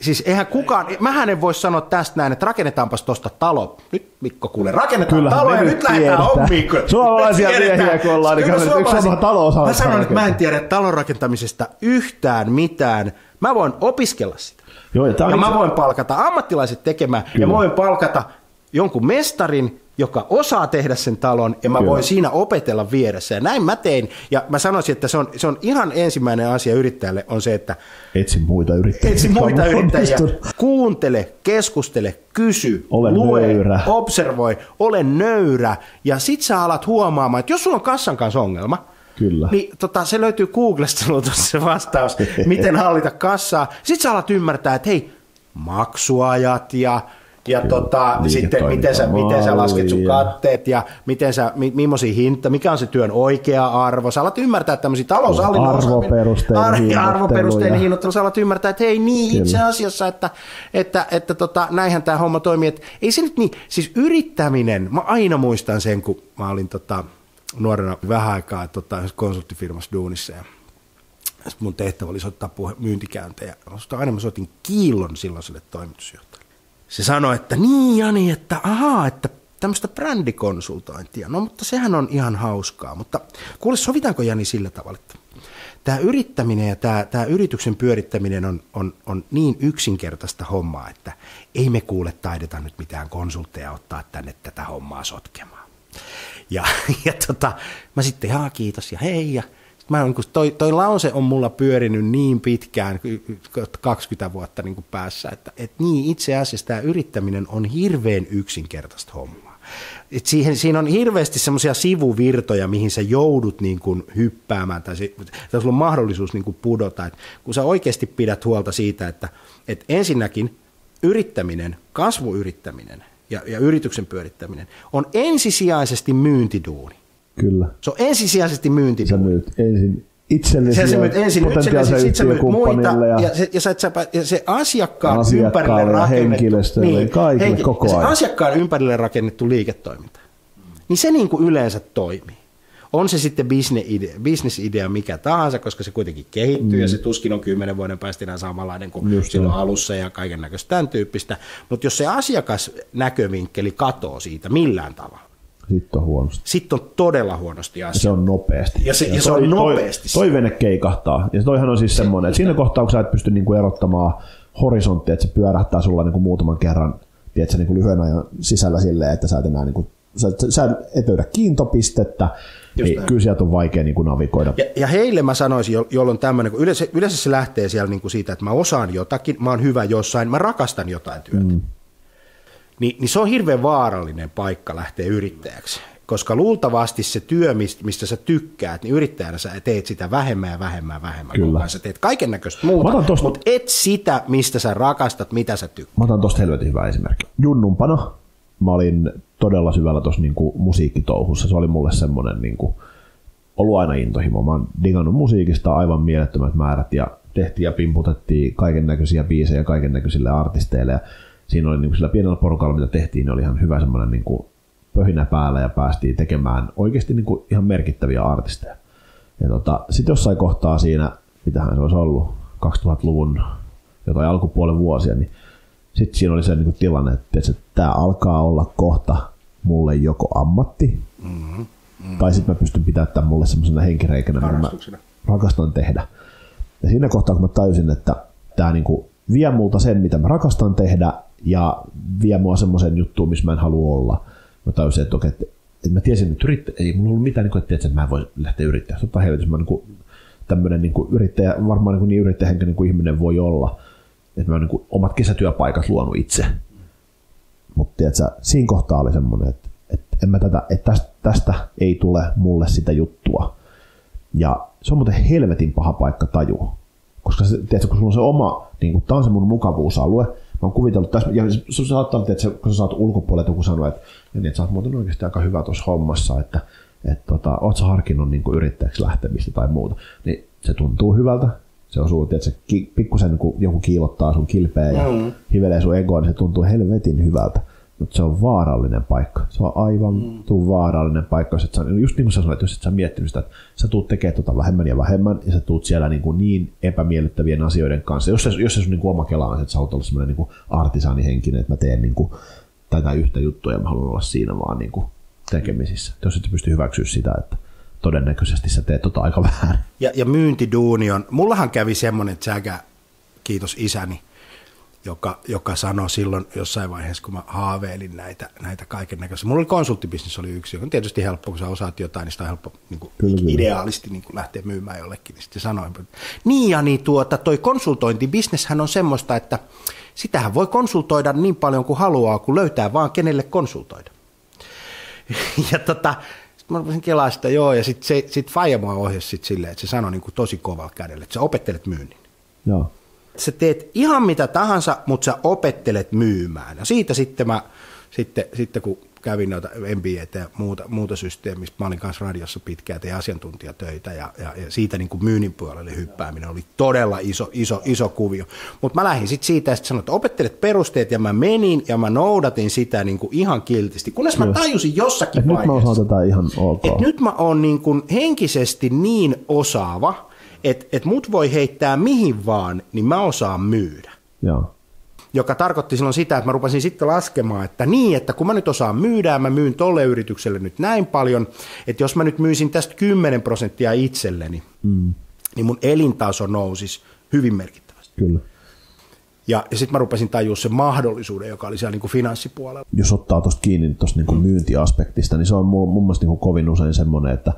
Siis eihän kukaan, mähän en voi sanoa tästä näin, että rakennetaanpas tuosta talo. Nyt Mikko kuule, rakennetaan Kyllä, talo ja nyt lähdetään hommiin. Suomalaisia miehiä kun ollaan, niin yksi sama talo Mä sanon, että mä en tiedä talon rakentamisesta yhtään mitään. Mä voin opiskella sitä. Joo, ja, ja mä voin palkata ammattilaiset tekemään Kyllä. ja mä voin palkata jonkun mestarin, joka osaa tehdä sen talon, ja mä Kyllä. voin siinä opetella vieressä. Ja näin mä tein, ja mä sanoisin, että se on, se on ihan ensimmäinen asia yrittäjälle, on se, että... Etsi muita yrittäjiä. Etsi muita yrittäjiä. Kuuntele, keskustele, kysy, ole lue, nöyrä. observoi, ole nöyrä, ja sit sä alat huomaamaan, että jos sulla on kassan kanssa ongelma, Kyllä. Niin tota, se löytyy Googlesta se vastaus, miten hallita kassaa. Sitten sä alat ymmärtää, että hei, maksuajat ja ja tota, sitten miten sä, miten sä lasket sun katteet ja miten sä, mi, millaisia hinta, mikä on se työn oikea arvo. Sä alat ymmärtää tämmöisiä taloushallinnon arvoperusteinen ar- hinnoittelu. Arvoperusteinen hinnoittelu. Sä alat ymmärtää, että hei niin Kyllä. itse asiassa, että, että, että tota, näinhän tämä homma toimii. Että ei se nyt niin, siis yrittäminen, mä aina muistan sen, kun mä olin tota, nuorena vähän aikaa tota, konsulttifirmassa duunissa ja mun tehtävä oli soittaa puhe, myyntikäyntejä. Aina mä soitin kiillon silloiselle toimitusjohtajalle se sanoi, että niin Jani, että ahaa, että tämmöistä brändikonsultointia. No mutta sehän on ihan hauskaa. Mutta kuule, sovitaanko Jani sillä tavalla, että tämä yrittäminen ja tämä, tämä yrityksen pyörittäminen on, on, on niin yksinkertaista hommaa, että ei me kuule taideta nyt mitään konsultteja ottaa tänne tätä hommaa sotkemaan. Ja, ja tota, mä sitten, jaa kiitos ja hei ja mä on, toi, toi lause on mulla pyörinyt niin pitkään, 20 vuotta niin kuin päässä, että, että niin itse asiassa tämä yrittäminen on hirveän yksinkertaista hommaa. Et siihen, siinä on hirveästi semmoisia sivuvirtoja, mihin sä joudut niin kuin hyppäämään tai, se, tai sulla on mahdollisuus niin kuin pudota. Et kun sä oikeasti pidät huolta siitä, että, että ensinnäkin yrittäminen, kasvuyrittäminen ja, ja yrityksen pyörittäminen on ensisijaisesti myyntiduuni. Kyllä. Se on ensisijaisesti myynti. Sä myyt ensin itsellesi se, se myyt ensin itsellesi, sitten sä myyt muita, ja, ja, se, ja, sä, ja se asiakkaan ympärille rakennettu, niin, kaikille henki, koko ajan. Se asiakkaan ympärille rakennettu liiketoiminta, niin se niin kuin yleensä toimii. On se sitten bisnesidea, bisnesidea mikä tahansa, koska se kuitenkin kehittyy mm. ja se tuskin on kymmenen vuoden päästä enää samanlainen kuin Just silloin on. alussa ja kaiken näköistä tämän tyyppistä. Mutta jos se asiakasnäkövinkkeli katoo siitä millään tavalla, sitten on huonosti. Sitten on todella huonosti asia. Ja se on nopeasti. Ja se, ja, ja se toi, on nopeasti. Toi, toi vene keikahtaa. Ja toihan on siis semmoinen, että siinä kohtaa, kun sä et pysty niinku erottamaan horisonttia, että se pyörähtää sulla niinku muutaman kerran tiedätkö, niinku lyhyen ajan sisällä silleen, että sä et enää niinku, sä, sä et löydä kiintopistettä, niin kyllä sieltä on vaikea niin kuin navigoida. Ja, ja heille mä sanoisin, jo, jolloin tämmöinen, kun yleensä, yleensä se lähtee siellä niin kuin siitä, että mä osaan jotakin, mä oon hyvä jossain, mä rakastan jotain työtä. Mm niin, niin se on hirveän vaarallinen paikka lähteä yrittäjäksi. Koska luultavasti se työ, mistä sä tykkäät, niin yrittäjänä sä teet sitä vähemmän ja vähemmän ja vähemmän. Kyllä. Sä teet kaiken näköistä muuta, tosta... mutta et sitä, mistä sä rakastat, mitä sä tykkäät. Mä otan tosta helvetin hyvä esimerkki. Junnumpana mä olin todella syvällä tuossa niinku musiikkitouhussa. Se oli mulle semmoinen niinku, ollut aina intohimo. Mä oon digannut musiikista aivan mielettömät määrät ja tehtiin ja pimputettiin kaiken näköisiä biisejä kaiken näköisille artisteille. Ja siinä oli niin kuin sillä pienellä porukalla, mitä tehtiin, niin oli ihan hyvä semmoinen niin kuin pöhinä päällä ja päästiin tekemään oikeasti niin kuin ihan merkittäviä artisteja. Ja tota, sitten jossain kohtaa siinä, mitähän se olisi ollut, 2000-luvun jotain alkupuolen vuosia, niin sitten siinä oli se niin kuin tilanne, että, että tämä alkaa olla kohta mulle joko ammatti, mm-hmm. Mm-hmm. tai sitten mä pystyn pitämään tämän mulle semmoisena henkireikänä, mitä mä rakastan tehdä. Ja siinä kohtaa, kun mä tajusin, että tämä niin kuin vie multa sen, mitä mä rakastan tehdä, ja vie mua semmoiseen juttuun, missä mä en halua olla. Mä tajusin, että, okei, että, että mä tiesin, että yrittä, ei mulla ollut mitään, niin että, että mä en voi lähteä yrittämään. Totta helvetin, mä niin tämmöinen niin kuin yrittäjä, varmaan niin, kuin niin yrittäjähenkä niin kuin ihminen voi olla, että mä oon niin kuin omat kesätyöpaikat luonut itse. Mutta siinä kohtaa oli semmoinen, että, että, en mä tätä, että tästä, tästä ei tule mulle sitä juttua. Ja se on muuten helvetin paha paikka tajua. Koska se, tiedätkö, kun sulla on se oma, niin kuin, tämä on se mun mukavuusalue, oon kuvitellut tässä, ja se saattaa olla, että kun sä saat ulkopuolelta joku sanoa, että, niin, että sä oot muuten oikeasti aika hyvä tuossa hommassa, että, että tota, oot sä harkinnut niin yrittäjäksi lähtemistä tai muuta, niin se tuntuu hyvältä, se osuu, että se ki, pikkusen kun joku kiilottaa sun kilpeä ja mm. hivelee sun egoa, niin se tuntuu helvetin hyvältä. Mutta se on vaarallinen paikka. Se on aivan mm. tuu vaarallinen paikka. Jos et sä, just niin kuin sä sanoit, jos et sä miettinyt sitä, että sä tuut tekemään tota vähemmän ja vähemmän, ja sä tuut siellä niin, kuin niin epämiellyttävien asioiden kanssa. Jos se, jos se sun niin kuin oma kela on, että sä haluat olla semmoinen niin artisaanihenkinen, että mä teen niin kuin tätä yhtä juttua ja mä haluan olla siinä vaan niin kuin tekemisissä. Jos et pysty hyväksyä sitä, että todennäköisesti sä teet tota aika vähän. Ja, ja myyntiduuni on, mullahan kävi semmoinen säkä, kiitos isäni, joka, joka sanoi silloin jossain vaiheessa, kun mä haaveilin näitä, näitä kaiken näköisiä. Mulla oli konsulttibisnes oli yksi, joka on tietysti helppo, kun sä osaat jotain, niin sitä on helppo niin kuin kyllä, ideaalisti niin kuin lähteä myymään jollekin. Niin sitten sanoin, niin ja niin tuota, toi konsultointibisneshän on semmoista, että sitähän voi konsultoida niin paljon kuin haluaa, kun löytää vaan kenelle konsultoida. ja tota, mä rupesin kelaa sitä, joo, ja sitten sit Faija mua ohjasi sit silleen, että se sanoi niin kuin tosi kovalla kädellä, että sä opettelet myynnin. Joo. Sä teet ihan mitä tahansa, mutta sä opettelet myymään. Ja siitä sitten mä, sitten, sitten kun kävin noita MBAtä ja muuta, muuta systeemistä. Mä olin kanssa radiossa pitkään, tein asiantuntijatöitä ja, ja, ja siitä niin kuin myynnin puolelle hyppääminen oli todella iso, iso, iso kuvio. Mutta mä lähdin sitten siitä ja sitten sanoin, että opettelet perusteet ja mä menin ja mä noudatin sitä niin kuin ihan kiltisti, kunnes mä tajusin jossakin Et vaiheessa. Nyt mä osaan tätä ihan ok. Et nyt mä oon niin kuin henkisesti niin osaava, että et mut voi heittää mihin vaan, niin mä osaan myydä. Joo joka tarkoitti silloin sitä, että mä rupesin sitten laskemaan, että niin, että kun mä nyt osaan myydä, mä myyn tolle yritykselle nyt näin paljon, että jos mä nyt myisin tästä 10 prosenttia itselleni, mm. niin mun elintaso nousisi hyvin merkittävästi. Kyllä. Ja, ja sitten mä rupesin tajua sen mahdollisuuden, joka oli siellä niin kuin finanssipuolella. Jos ottaa tuosta kiinni tuosta niin mm. myyntiaspektista, niin se on mun, mun mielestä niin kuin kovin usein semmoinen, että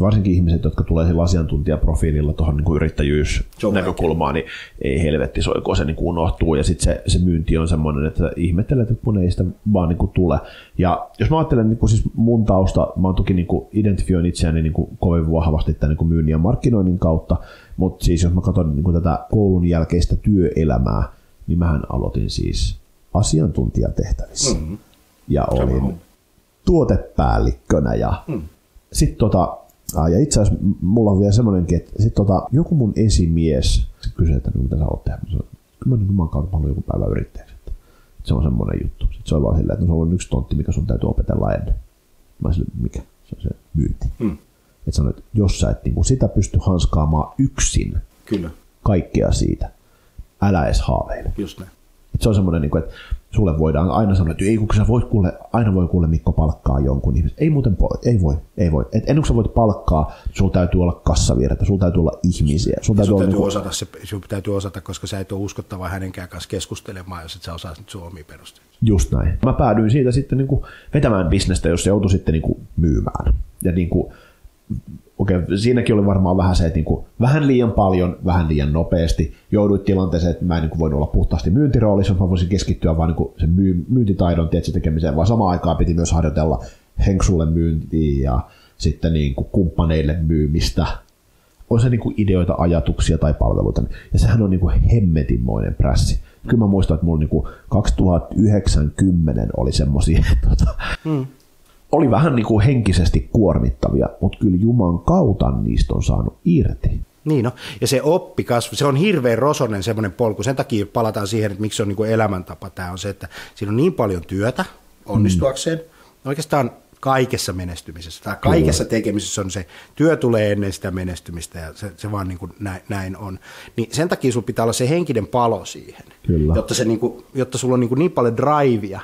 varsinkin ihmiset, jotka tulee sillä asiantuntijaprofiililla tuohon niin yrittäjyysnäkökulmaan, niin ei helvetti soiko se niin kuin unohtuu. Ja sitten se, se, myynti on semmoinen, että ihmettelet, että kun ei sitä vaan niin kuin tule. Ja jos mä ajattelen niin kuin siis mun tausta, mä oon toki niin kuin identifioin itseäni niin kuin kovin vahvasti tämän niin kuin myynnin ja markkinoinnin kautta, mutta siis jos mä katson niin kuin tätä koulun jälkeistä työelämää, niin mähän aloitin siis asiantuntijatehtävissä. Mm-hmm. Ja olin tuotepäällikkönä ja mm. sitten tota, ja itse asiassa mulla on vielä semmoinenkin, että sit tota, joku mun esimies kysyi, että mitä sä oot tehdä. Mä sanoin, kyllä mä Jumalan kautta haluan joku päivä yrittäjäksi. Se on semmoinen juttu. Sitten se on vaan silleen, että no, se on yksi tontti, mikä sun täytyy opetella ennen. Mä sanoin, mikä? Se on se myynti. Hmm. Että sanoin, että jos sä et niin sitä pysty hanskaamaan yksin Kyllä. kaikkea siitä, älä edes haaveile. Just näin. Et se on semmoinen, niin että sulle voidaan aina sanoa, että ei kun sä voit kuule, aina voi kuule Mikko palkkaa jonkun ihmisen. Ei muuten voi, ei voi, ei voi. Et ennen kuin sä voit palkkaa, sulla täytyy olla kassavirta, sulla täytyy olla ihmisiä. Sulla täytyy, täytyy niin osata se, sun täytyy osata, koska sä et ole uskottava hänenkään kanssa keskustelemaan, jos et sä osaa nyt sun omia perusteita. Just näin. Mä päädyin siitä sitten niin kuin vetämään bisnestä, jos se joutui sitten niin kuin myymään. Ja niin kuin okei, siinäkin oli varmaan vähän se, että niin kuin, vähän liian paljon, vähän liian nopeasti. Jouduit tilanteeseen, että mä en niin voinut olla puhtaasti myyntiroolissa, mä voisin keskittyä vain niin sen myy- myyntitaidon tietysti, tekemiseen, vaan samaan aikaan piti myös harjoitella Henksulle myyntiä ja sitten niin kuin kumppaneille myymistä. On se niin kuin ideoita, ajatuksia tai palveluita. Ja sehän on niin kuin hemmetinmoinen prässi. Kyllä mä muistan, että mulla niin kuin 2090 oli semmoisia tota, hmm oli vähän niin kuin henkisesti kuormittavia, mutta kyllä Juman kautta niistä on saanut irti. Niin no, ja se oppikasvu, se on hirveän rosonen semmoinen polku. Sen takia palataan siihen, että miksi se on niin kuin elämäntapa. Tämä on se, että siinä on niin paljon työtä onnistuakseen. Mm. Oikeastaan kaikessa menestymisessä tai kaikessa tekemisessä on se, työ tulee ennen sitä menestymistä ja se, se vaan niin kuin näin, näin on. Niin sen takia sulla pitää olla se henkinen palo siihen, Kyllä. Jotta, se niin kuin, jotta sulla on niin, kuin niin paljon drivea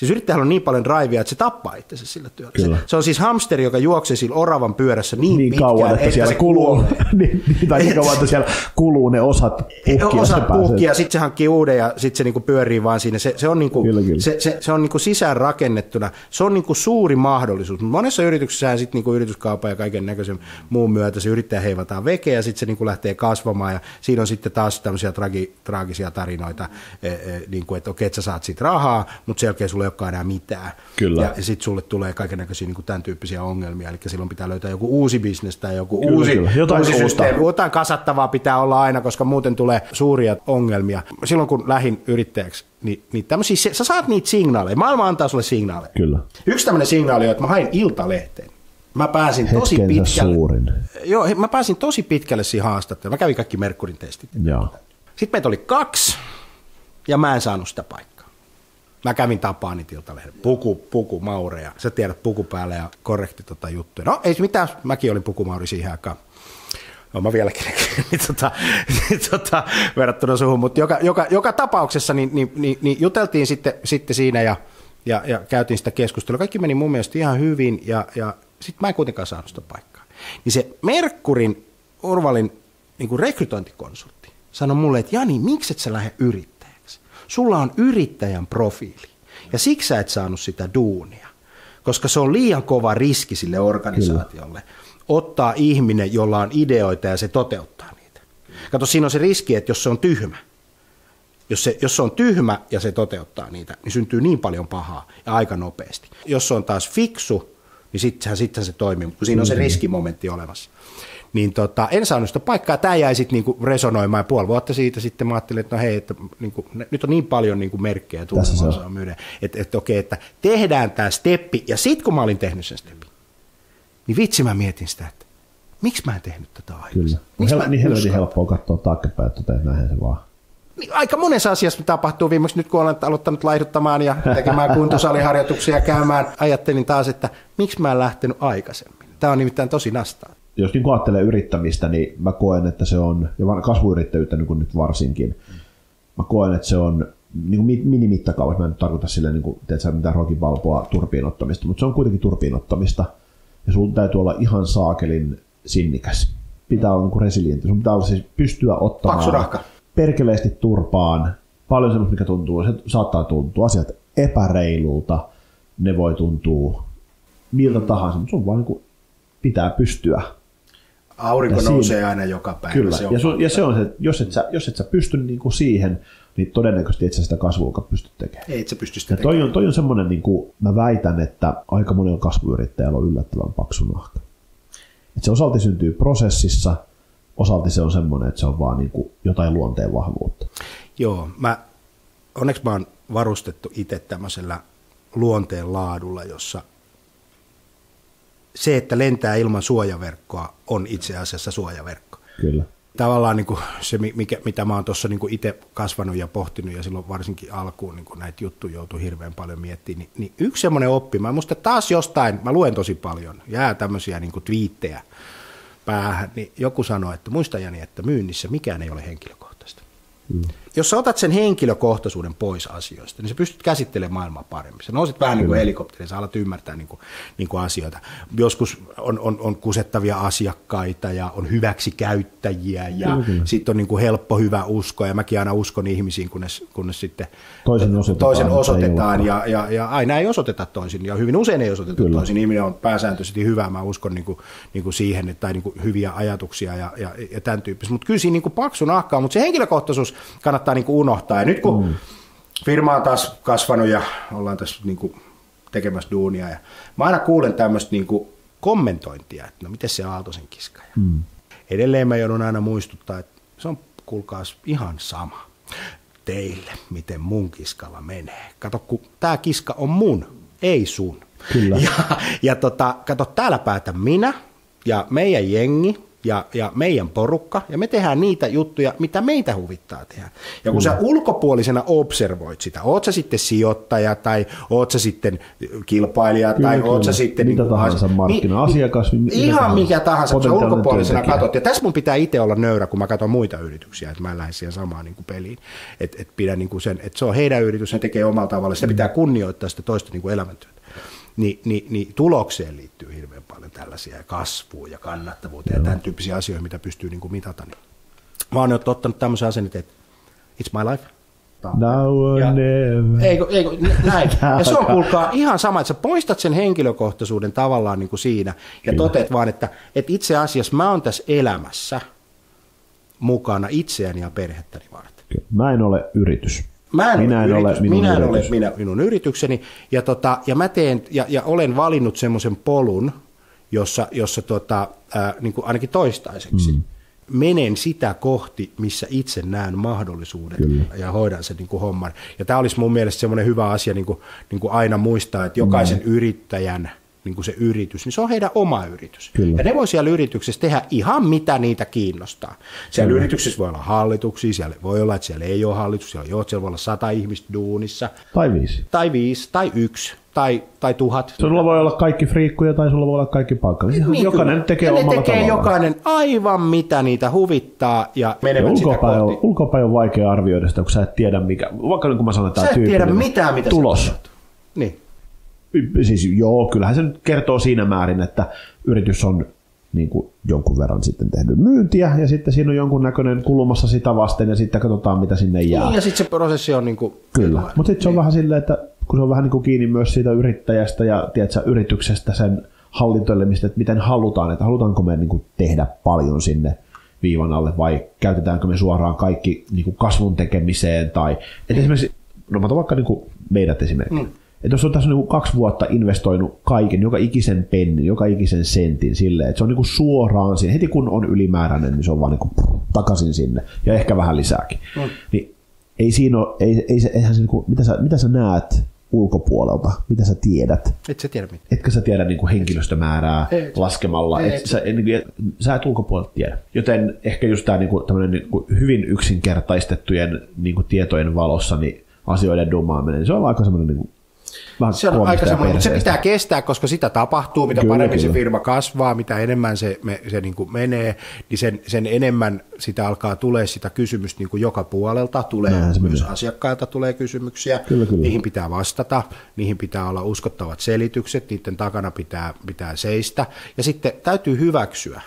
Siis yrittäjällä on niin paljon drivea, että se tappaa itsensä sillä työllä. Se, se, on siis hamsteri, joka juoksee sillä oravan pyörässä niin, niin pitkään, kauan, että, että siellä se kuluu. niin, niin, tai niin kauan, että siellä kuluu ne osat puhkia. Osat puhkia, ja sitten se hankkii uuden ja sitten se niinku pyörii vaan siinä. Se, se on, niinku, kyllä, kyllä. Se, se, se on niinku sisään rakennettuna. Se on niinku suuri mahdollisuus. Monessa yrityksessä sitten niinku yrityskaupan ja kaiken näköisen muun myötä se yrittäjä heivataan vekeä ja sitten se niinku lähtee kasvamaan. Ja siinä on sitten taas tämmöisiä tragi, traagisia tarinoita, e, e, niin kuin, että okei, että sä saat siitä rahaa, mutta selkeä sulla sulla ei olekaan enää mitään. Kyllä. Ja, ja sitten sulle tulee kaikenlaisia niin tämän tyyppisiä ongelmia, eli silloin pitää löytää joku uusi bisnes tai joku Kyllä, uusi, kyllä. Jotain uusi systeemi. Jotain kasattavaa pitää olla aina, koska muuten tulee suuria ongelmia. Silloin kun lähin yrittäjäksi, niin, niin tämmöisiä, sä saat niitä signaaleja. Maailma antaa sulle signaaleja. Kyllä. Yksi tämmöinen signaali on, että mä hain iltalehteen. Mä pääsin tosi pitkälle. suurin. Joo, mä pääsin tosi pitkälle siihen haastatteluun. Mä kävin kaikki Merkurin testit. Joo. Sitten meitä oli kaksi, ja mä en saanut sitä paikkaa. Mä kävin tapaan niitä iltalehden. Puku, puku, maureja. Sä tiedät puku päälle ja korrekti tota juttuja. No ei mitään, mäkin olin pukumauri siihen aikaan. No mä vieläkin niin, tota, niin, tota, verrattuna suhun, mutta joka, joka, joka tapauksessa niin, niin, niin, niin juteltiin sitten, sitten siinä ja, ja, ja käytiin sitä keskustelua. Kaikki meni mun mielestä ihan hyvin ja, ja sitten mä en kuitenkaan saanut sitä paikkaa. Niin se Merkurin Urvalin niin rekrytointikonsultti sanoi mulle, että Jani, miksi et sä lähde yrittäjäksi? Sulla on yrittäjän profiili ja siksi sä et saanut sitä duunia, koska se on liian kova riski sille organisaatiolle ottaa ihminen, jolla on ideoita ja se toteuttaa niitä. Kato, siinä on se riski, että jos se on tyhmä, jos se, jos se on tyhmä ja se toteuttaa niitä, niin syntyy niin paljon pahaa ja aika nopeasti. Jos se on taas fiksu, niin sittenhän, sittenhän se toimii, mutta kun siinä on se riskimomentti olemassa. Niin tota, en saanut sitä paikkaa. Tämä jäi sitten niinku resonoimaan ja puoli vuotta siitä sitten mä ajattelin, että no hei, että niinku, nyt on niin paljon niinku merkkejä se on. myydä, että, että okei, että tehdään tämä steppi. Ja sitten kun mä olin tehnyt sen stepin, niin vitsi mä mietin sitä, että miksi mä en tehnyt tätä aikaisemmin? Kyllä. Hel- niin helvetin helppoa katsoa taaksepäin, että toteat näinhän se vaan. Niin aika monessa asiassa tapahtuu viimeksi nyt, kun olen aloittanut laihduttamaan ja tekemään kuntosaliharjoituksia ja käymään. Ajattelin taas, että miksi mä en lähtenyt aikaisemmin. Tämä on nimittäin tosi nastaa. Jos niin ajattelee yrittämistä, niin mä koen, että se on, ja kasvuyrittäjyyttä niin nyt varsinkin, mä koen, että se on niin kuin mi- minimittakaavassa, mä en nyt tarkoita silleen, niin kuin, tiedätkö, mitään rokin valpoa turpiinottamista, mutta se on kuitenkin turpiinottamista, ja sun täytyy olla ihan saakelin sinnikäs. Pitää olla niin kuin resilientti, sun pitää olla siis pystyä ottamaan perkeleesti turpaan, paljon semmoista, mikä tuntuu, se saattaa tuntua asiat epäreilulta, ne voi tuntua miltä tahansa, mutta sun vaan niin kuin pitää pystyä Aurinko Ja siinä- nousee aina joka päivä. Kyllä, Se on ja, sun, ja se on se, että jos et sä, jos et sä pysty niin kuin siihen, niin todennäköisesti et sä sitä kasvua pysty tekemään. Ei, et sä pysty sitä Ja toi on, toi on semmoinen, niin kuin mä väitän, että aika monella kasvuyrittäjällä on yllättävän paksu nahka. Et se osalti syntyy prosessissa, osalti se on semmoinen, että se on vaan niin kuin jotain luonteen vahvuutta. Joo, mä, onneksi mä oon varustettu itse tämmöisellä luonteen laadulla, jossa se, että lentää ilman suojaverkkoa, on itse asiassa suojaverkko. Kyllä. Tavallaan niin kuin se, mi- mikä, mitä mä oon tuossa niin itse kasvanut ja pohtinut, ja silloin varsinkin alkuun niin näitä juttuja joutui hirveän paljon miettimään, niin, niin yksi semmoinen oppi, mä muista taas jostain, mä luen tosi paljon, jää tämmöisiä niin twiittejä päähän, niin joku sanoi, että muista Jani, että myynnissä mikään ei ole henkilökohtaista. Mm. Jos sä otat sen henkilökohtaisuuden pois asioista, niin sä pystyt käsittelemään maailmaa paremmin. Sä nouset vähän niin kuin helikopterin, sä alat ymmärtää niin kuin, niin kuin asioita. Joskus on, on, on kusettavia asiakkaita ja on hyväksi käyttäjiä ja kyllä. sitten on niin kuin helppo, hyvä usko. Ja mäkin aina uskon ihmisiin, kunnes, kunnes sitten Toisen osoitetaan, toisen osoitetaan ja, ja, ja aina ei osoiteta toisin ja hyvin usein ei osoiteta Kyllä. toisin. Ihminen on pääsääntöisesti hyvä, mä uskon niin kuin, niin kuin siihen, että tai niin kuin hyviä ajatuksia ja, ja, ja tämän tyyppistä. Mutta kyllä siinä niin kuin paksu nahkaa, mutta se henkilökohtaisuus kannattaa niin kuin unohtaa. Ja nyt kun mm. firma on taas kasvanut ja ollaan tässä niin kuin tekemässä duunia ja mä aina kuulen tämmöistä niin kuin kommentointia, että no miten se Aaltosen kiska. Mm. Edelleen mä joudun aina muistuttaa, että se on kuulkaas ihan sama teille, miten mun kiskalla menee. Kato, kun tämä kiska on mun, ei sun. Kyllä. Ja, ja tota, kato, täällä päätän minä ja meidän jengi ja, ja meidän porukka, ja me tehdään niitä juttuja, mitä meitä huvittaa tehdä. Ja kun sä ulkopuolisena observoit sitä, oot sä sitten sijoittaja, tai oot sä sitten kilpailija, Kyllä, tai oot sä kyllä. sitten... Mitä niin kuin tahansa, asia- markkina-asiakas, mitä Ihan tahansa. mikä tahansa, kun sä ulkopuolisena työntekijä. katot. Ja tässä mun pitää itse olla nöyrä, kun mä katson muita yrityksiä, että mä en lähde siihen samaan niin kuin peliin. Että et pidän niin kuin sen, että se on heidän yritys, ne tekee omalla tavalla, sitä pitää kunnioittaa sitä toista niin kuin elämäntyötä. Ni, niin, niin tulokseen liittyy hirveän paljon tällaisia ja kasvuun ja kannattavuuteen ja tämän tyyppisiä asioita, mitä pystyy niin kuin mitata. Niin. Mä oon nyt ottanut tämmöisen asennet, että it's my life. Now or Ja- never. Eikö, eikö, näin. Ja se on kuulkaa ihan sama, että sä poistat sen henkilökohtaisuuden tavallaan niin kuin siinä ja toteat vaan, että, että itse asiassa mä oon tässä elämässä mukana itseäni ja perhettäni varten. Mä en ole yritys. Mä en minä en yritys, ole minun minä en yritys. ole minä, minun yritykseni, ja, tota, ja mä teen, ja, ja olen valinnut semmoisen polun, jossa, jossa tota, ää, niin kuin ainakin toistaiseksi mm. menen sitä kohti, missä itse näen mahdollisuudet Kyllä. ja hoidan sen niin kuin homman. Ja tämä olisi mun mielestä semmoinen hyvä asia niin kuin, niin kuin aina muistaa, että jokaisen mm. yrittäjän niin kuin se yritys, niin se on heidän oma yritys. Kyllä. Ja ne voi siellä yrityksessä tehdä ihan mitä niitä kiinnostaa. Siellä Kyllä. yrityksessä voi olla hallituksia, siellä voi olla, että siellä ei ole hallitus, siellä, joo, siellä voi olla sata ihmistä duunissa, Tai viisi. tai viisi, tai yksi, tai, tai tuhat. Sulla voi olla kaikki friikkuja tai sulla voi olla kaikki palkallisia. Niin jokainen kyllä. tekee ja omalla tekee tavallaan. jokainen aivan mitä niitä huvittaa ja Ja menevät sitä ulkopäin, on, kohti. ulkopäin on vaikea arvioida sitä, kun sä et tiedä mikä, vaikka niin kuin mä sanoin, Sä tämä et tiedä mitään, mitä tulos. sä. Niin. Siis joo, kyllähän se nyt kertoo siinä määrin, että yritys on niin kuin jonkun verran sitten tehnyt myyntiä ja sitten siinä on jonkunnäköinen kulmassa sitä vasten ja sitten katsotaan mitä sinne jää. Niin, ja sitten se prosessi on niin kuin, Kyllä, mutta sitten se on vähän silleen, että kun se on vähän niin kuin kiinni myös siitä yrittäjästä ja tiedätkö, yrityksestä sen hallintoilemista, että miten halutaan, että halutaanko me niin kuin tehdä paljon sinne viivan alle vai käytetäänkö me suoraan kaikki niin kuin kasvun tekemiseen tai että esimerkiksi, no mä otan vaikka niin kuin meidät esimerkiksi, mm. Että jos on tässä niin kuin kaksi vuotta investoinut kaiken, joka ikisen pennin, joka ikisen sentin silleen, että se on niin kuin suoraan siinä, heti kun on ylimääräinen, niin se on vaan niin kuin takaisin sinne ja ehkä vähän lisääkin. Mm. Niin ei siinä ole, ei, ei se, eihän se, niinku, mitä, sä, mitä sä näet ulkopuolelta, mitä sä tiedät, et sä tiedä mitään. etkä sä tiedä niin kuin henkilöstömäärää Ei. laskemalla, Ei. et sä, niin kuin, sä et ulkopuolelta tiedä. Joten ehkä just tämä niin kuin, niin kuin hyvin yksinkertaistettujen niin kuin tietojen valossa niin asioiden dumaaminen, se on aika semmoinen niin kuin, vähän Se on aika semmoinen, mutta se pitää kestää, koska sitä tapahtuu, mitä Kyllä, paremmin se kyllä. firma kasvaa, mitä enemmän se, me, se niin kuin menee, niin sen, sen enemmän sitä alkaa tulee sitä kysymystä niin kuin joka puolelta, tulee se myös menee. asiakkailta tulee kysymyksiä, Kyllä, kyllä. niihin pitää vastata, niihin pitää olla uskottavat selitykset, niiden takana pitää, pitää seistä, ja sitten täytyy hyväksyä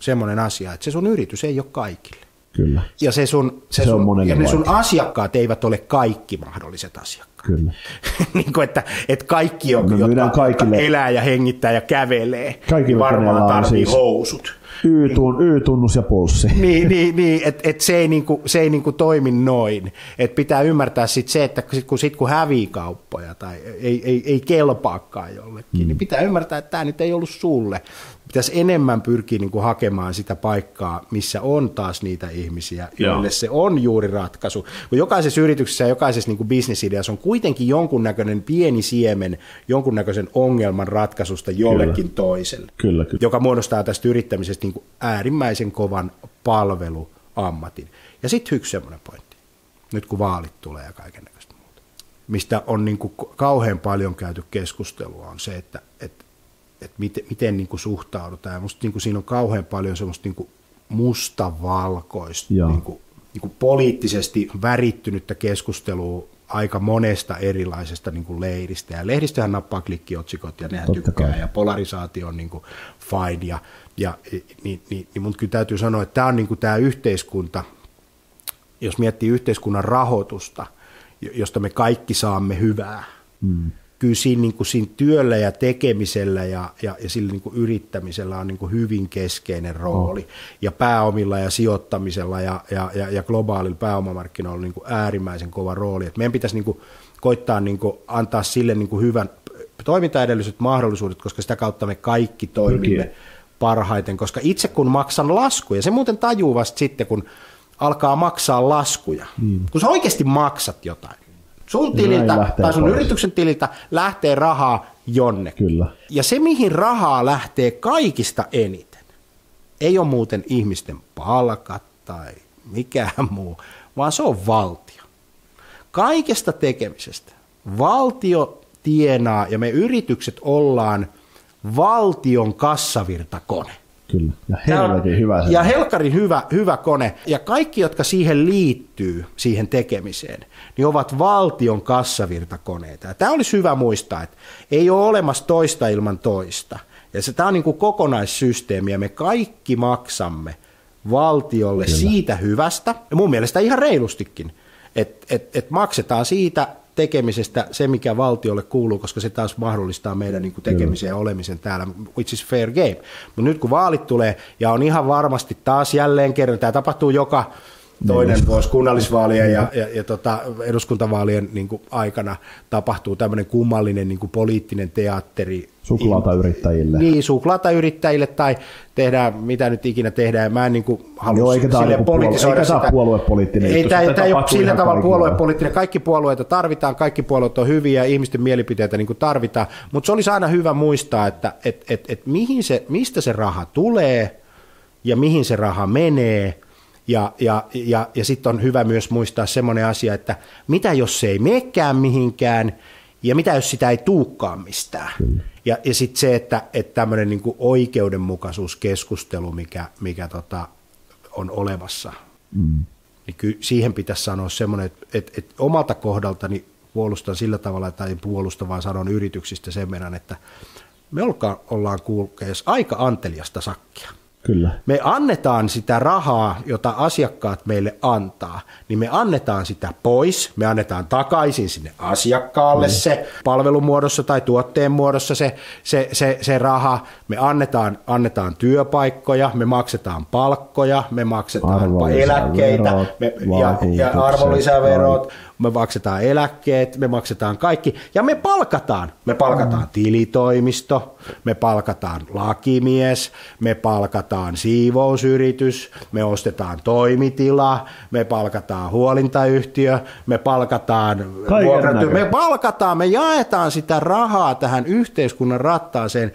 semmoinen asia, että se sun yritys ei ole kaikille. Kyllä, Ja, se sun, se Se on sun, ja ne sun asiakkaat eivät ole kaikki mahdolliset asiakkaat. Kyllä. niin kuin, että, että kaikki, on, Me jotka, myydään jotka kaikille- elää ja hengittää ja kävelee, Kaikille, niin varmaan tarvii siis- housut. Y-tun, Y-tunnus ja pulssi. Niin, niin, niin että et se ei, niinku, se ei niinku toimi noin. Et pitää ymmärtää sit se, että sit kun, sit kun hävii kauppoja tai ei, ei, ei kelpaakaan jollekin, mm. niin pitää ymmärtää, että tämä nyt ei ollut sulle. Pitäisi enemmän pyrkiä niinku hakemaan sitä paikkaa, missä on taas niitä ihmisiä, joille se on juuri ratkaisu. Kun jokaisessa yrityksessä ja jokaisessa niinku bisnesideassa on kuitenkin jonkunnäköinen pieni siemen jonkunnäköisen ongelman ratkaisusta jollekin toiselle Kyllä, kyllä. joka muodostaa tästä yrittämisestä niin kuin äärimmäisen kovan palveluammatin. Ja sitten yksi semmoinen pointti, nyt kun vaalit tulee ja kaiken näköistä muuta, mistä on niin kuin kauhean paljon käyty keskustelua, on se, että, että, että miten, miten niin kuin suhtaudutaan. Ja musta niin kuin siinä on kauhean paljon semmoista niin kuin mustavalkoista, Joo. niin kuin, niin kuin poliittisesti värittynyttä keskustelua aika monesta erilaisesta niin kuin leiristä. Ja lehdistöhän nappaa klikkiotsikot ja nehän Totta tykkää kai. ja polarisaatio on niin kuin fine. Ja, ja, niin, niin, niin mun kyllä täytyy sanoa, että tämä on niin kuin tämä yhteiskunta, jos miettii yhteiskunnan rahoitusta, jo- josta me kaikki saamme hyvää, mm. Kyllä siinä, niin kuin siinä työllä ja tekemisellä ja, ja, ja sillä niin kuin yrittämisellä on niin kuin hyvin keskeinen rooli. Oh. Ja pääomilla ja sijoittamisella ja, ja, ja, ja globaalilla pääomamarkkinoilla on niin kuin äärimmäisen kova rooli. Et meidän pitäisi niin kuin koittaa niin kuin antaa sille niin kuin hyvän toimintaedellytykset, mahdollisuudet, koska sitä kautta me kaikki toimimme Pyrkii. parhaiten, koska itse kun maksan laskuja, se muuten tajuu vasta sitten, kun alkaa maksaa laskuja. Mm. Kun sä oikeasti maksat jotain. Sun näin tililtä tai sun pois. yrityksen tililtä lähtee rahaa jonnekin. Kyllä. Ja se, mihin rahaa lähtee kaikista eniten, ei ole muuten ihmisten palkat tai mikään muu, vaan se on valtio. Kaikesta tekemisestä valtio tienaa ja me yritykset ollaan valtion kassavirtakone. Kyllä. Ja helvetin hyvä se. Ja helkarin hyvä, hyvä kone. Ja kaikki, jotka siihen liittyy, siihen tekemiseen, niin ovat valtion kassavirtakoneita. Ja tämä olisi hyvä muistaa, että ei ole olemassa toista ilman toista. Ja se, tämä on niin kuin kokonaissysteemi ja me kaikki maksamme valtiolle Kyllä. siitä hyvästä, ja mun mielestä ihan reilustikin, että et, et maksetaan siitä tekemisestä se, mikä valtiolle kuuluu, koska se taas mahdollistaa meidän niin kuin tekemisen ja olemisen täällä, which is fair game. Mutta nyt kun vaalit tulee, ja on ihan varmasti taas jälleen kerran, tämä tapahtuu joka, toinen vuosi kunnallisvaalien ja, ja, ja tota, eduskuntavaalien niin kuin aikana tapahtuu tämmöinen kummallinen niin kuin poliittinen teatteri. Suklaata yrittäjille. Niin, suklaata yrittäjille tai tehdään mitä nyt ikinä tehdään. Mä en niin kuin halua Joo, eikä sille niinku puolue, eikä tämä puoluepoliittinen Ei, tämä, Sitä tämä ei ole sillä tavalla puoluepoliittinen. Kaikki puolueita tarvitaan, kaikki puolueet on hyviä, ihmisten mielipiteitä niin kuin tarvitaan, mutta se olisi aina hyvä muistaa, että et, et, et mihin se, mistä se raha tulee ja mihin se raha menee. Ja, ja, ja, ja sitten on hyvä myös muistaa semmoinen asia, että mitä jos se ei menekään mihinkään ja mitä jos sitä ei tuukkaan mistään. Ja, ja sitten se, että, että tämmöinen niin oikeudenmukaisuuskeskustelu, mikä, mikä tota, on olemassa, mm. niin ky, siihen pitäisi sanoa semmoinen, että, että, että omalta kohdaltani puolustan sillä tavalla, tai puolustan vaan sanon yrityksistä sen verran, että me ollaan kuulkees aika anteliasta sakkia. Kyllä. Me annetaan sitä rahaa, jota asiakkaat meille antaa, niin me annetaan sitä pois, me annetaan takaisin sinne asiakkaalle mm. se palvelumuodossa tai tuotteen muodossa se, se, se, se raha, me annetaan, annetaan työpaikkoja, me maksetaan palkkoja, me maksetaan eläkkeitä me, ja, ja arvonlisäverot, me maksetaan eläkkeet, me maksetaan kaikki ja me palkataan. Me palkataan tilitoimisto, me palkataan lakimies, me palkataan siivousyritys, me ostetaan toimitila, me palkataan huolintayhtiö, me palkataan vuokratyö, me palkataan, me jaetaan sitä rahaa tähän yhteiskunnan rattaaseen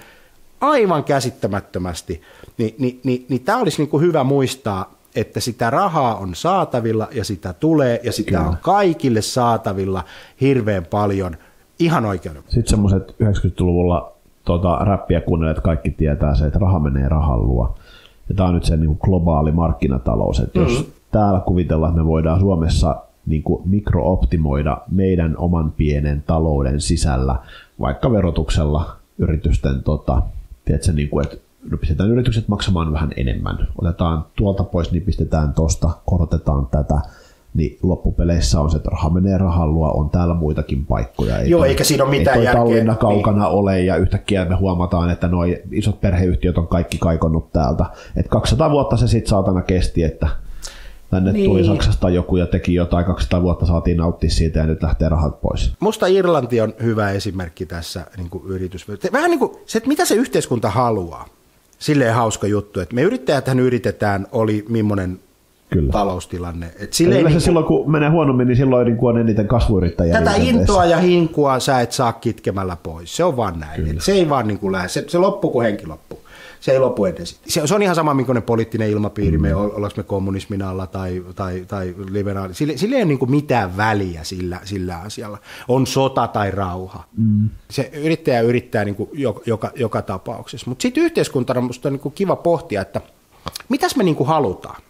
aivan käsittämättömästi. Ni, niin, niin, niin tämä olisi niin kuin hyvä muistaa, että sitä rahaa on saatavilla ja sitä tulee ja sitä Kyllä. on kaikille saatavilla hirveän paljon ihan oikeuden. Sitten semmoiset 90-luvulla tota, räppiä kuunnelleet kaikki tietää se, että raha menee rahan luo. Ja tämä on nyt se niin kuin globaali markkinatalous, että mm-hmm. jos täällä kuvitellaan, että me voidaan Suomessa niin kuin mikrooptimoida meidän oman pienen talouden sisällä, vaikka verotuksella yritysten, tota, tiedätkö, niin kuin, että no pistetään yritykset maksamaan vähän enemmän. Otetaan tuolta pois, niin pistetään tosta, korotetaan tätä, niin loppupeleissä on se, että raha menee rahan luo, on täällä muitakin paikkoja. Ei Joo, toi, eikä siinä ole mitään ei järkeä. Tallinna kaukana niin. ole, ja yhtäkkiä me huomataan, että nuo isot perheyhtiöt on kaikki kaikonnut täältä. Et 200 vuotta se sitten saatana kesti, että tänne niin. tuli Saksasta joku ja teki jotain, 200 vuotta saatiin nauttia siitä ja nyt lähtee rahat pois. Musta Irlanti on hyvä esimerkki tässä niin kuin yritys. Vähän niin kuin se, että mitä se yhteiskunta haluaa silleen hauska juttu, että me yrittäjäthän yritetään, oli millainen Kyllä. taloustilanne. Et silleen niin kuin, silloin, kun menee huonommin, niin silloin niin on eniten kasvuyrittäjiä. Tätä intoa ja hinkua sä et saa kitkemällä pois. Se on vaan näin. Se ei vaan niin kuin lähde. Se, se loppuu, kun henki loppuu. Se ei lopu edes. Se, se on ihan sama, minkälainen poliittinen ilmapiiri, me, ollaanko me kommunismin alla tai, tai, tai liberaali. Sille, sille ei ole niin kuin mitään väliä sillä, sillä asialla. On sota tai rauha. Mm. Se yrittäjä yrittää niin kuin joka, joka, joka tapauksessa. Mutta sitten yhteiskuntana minusta on niin kuin kiva pohtia, että mitäs me niin kuin halutaan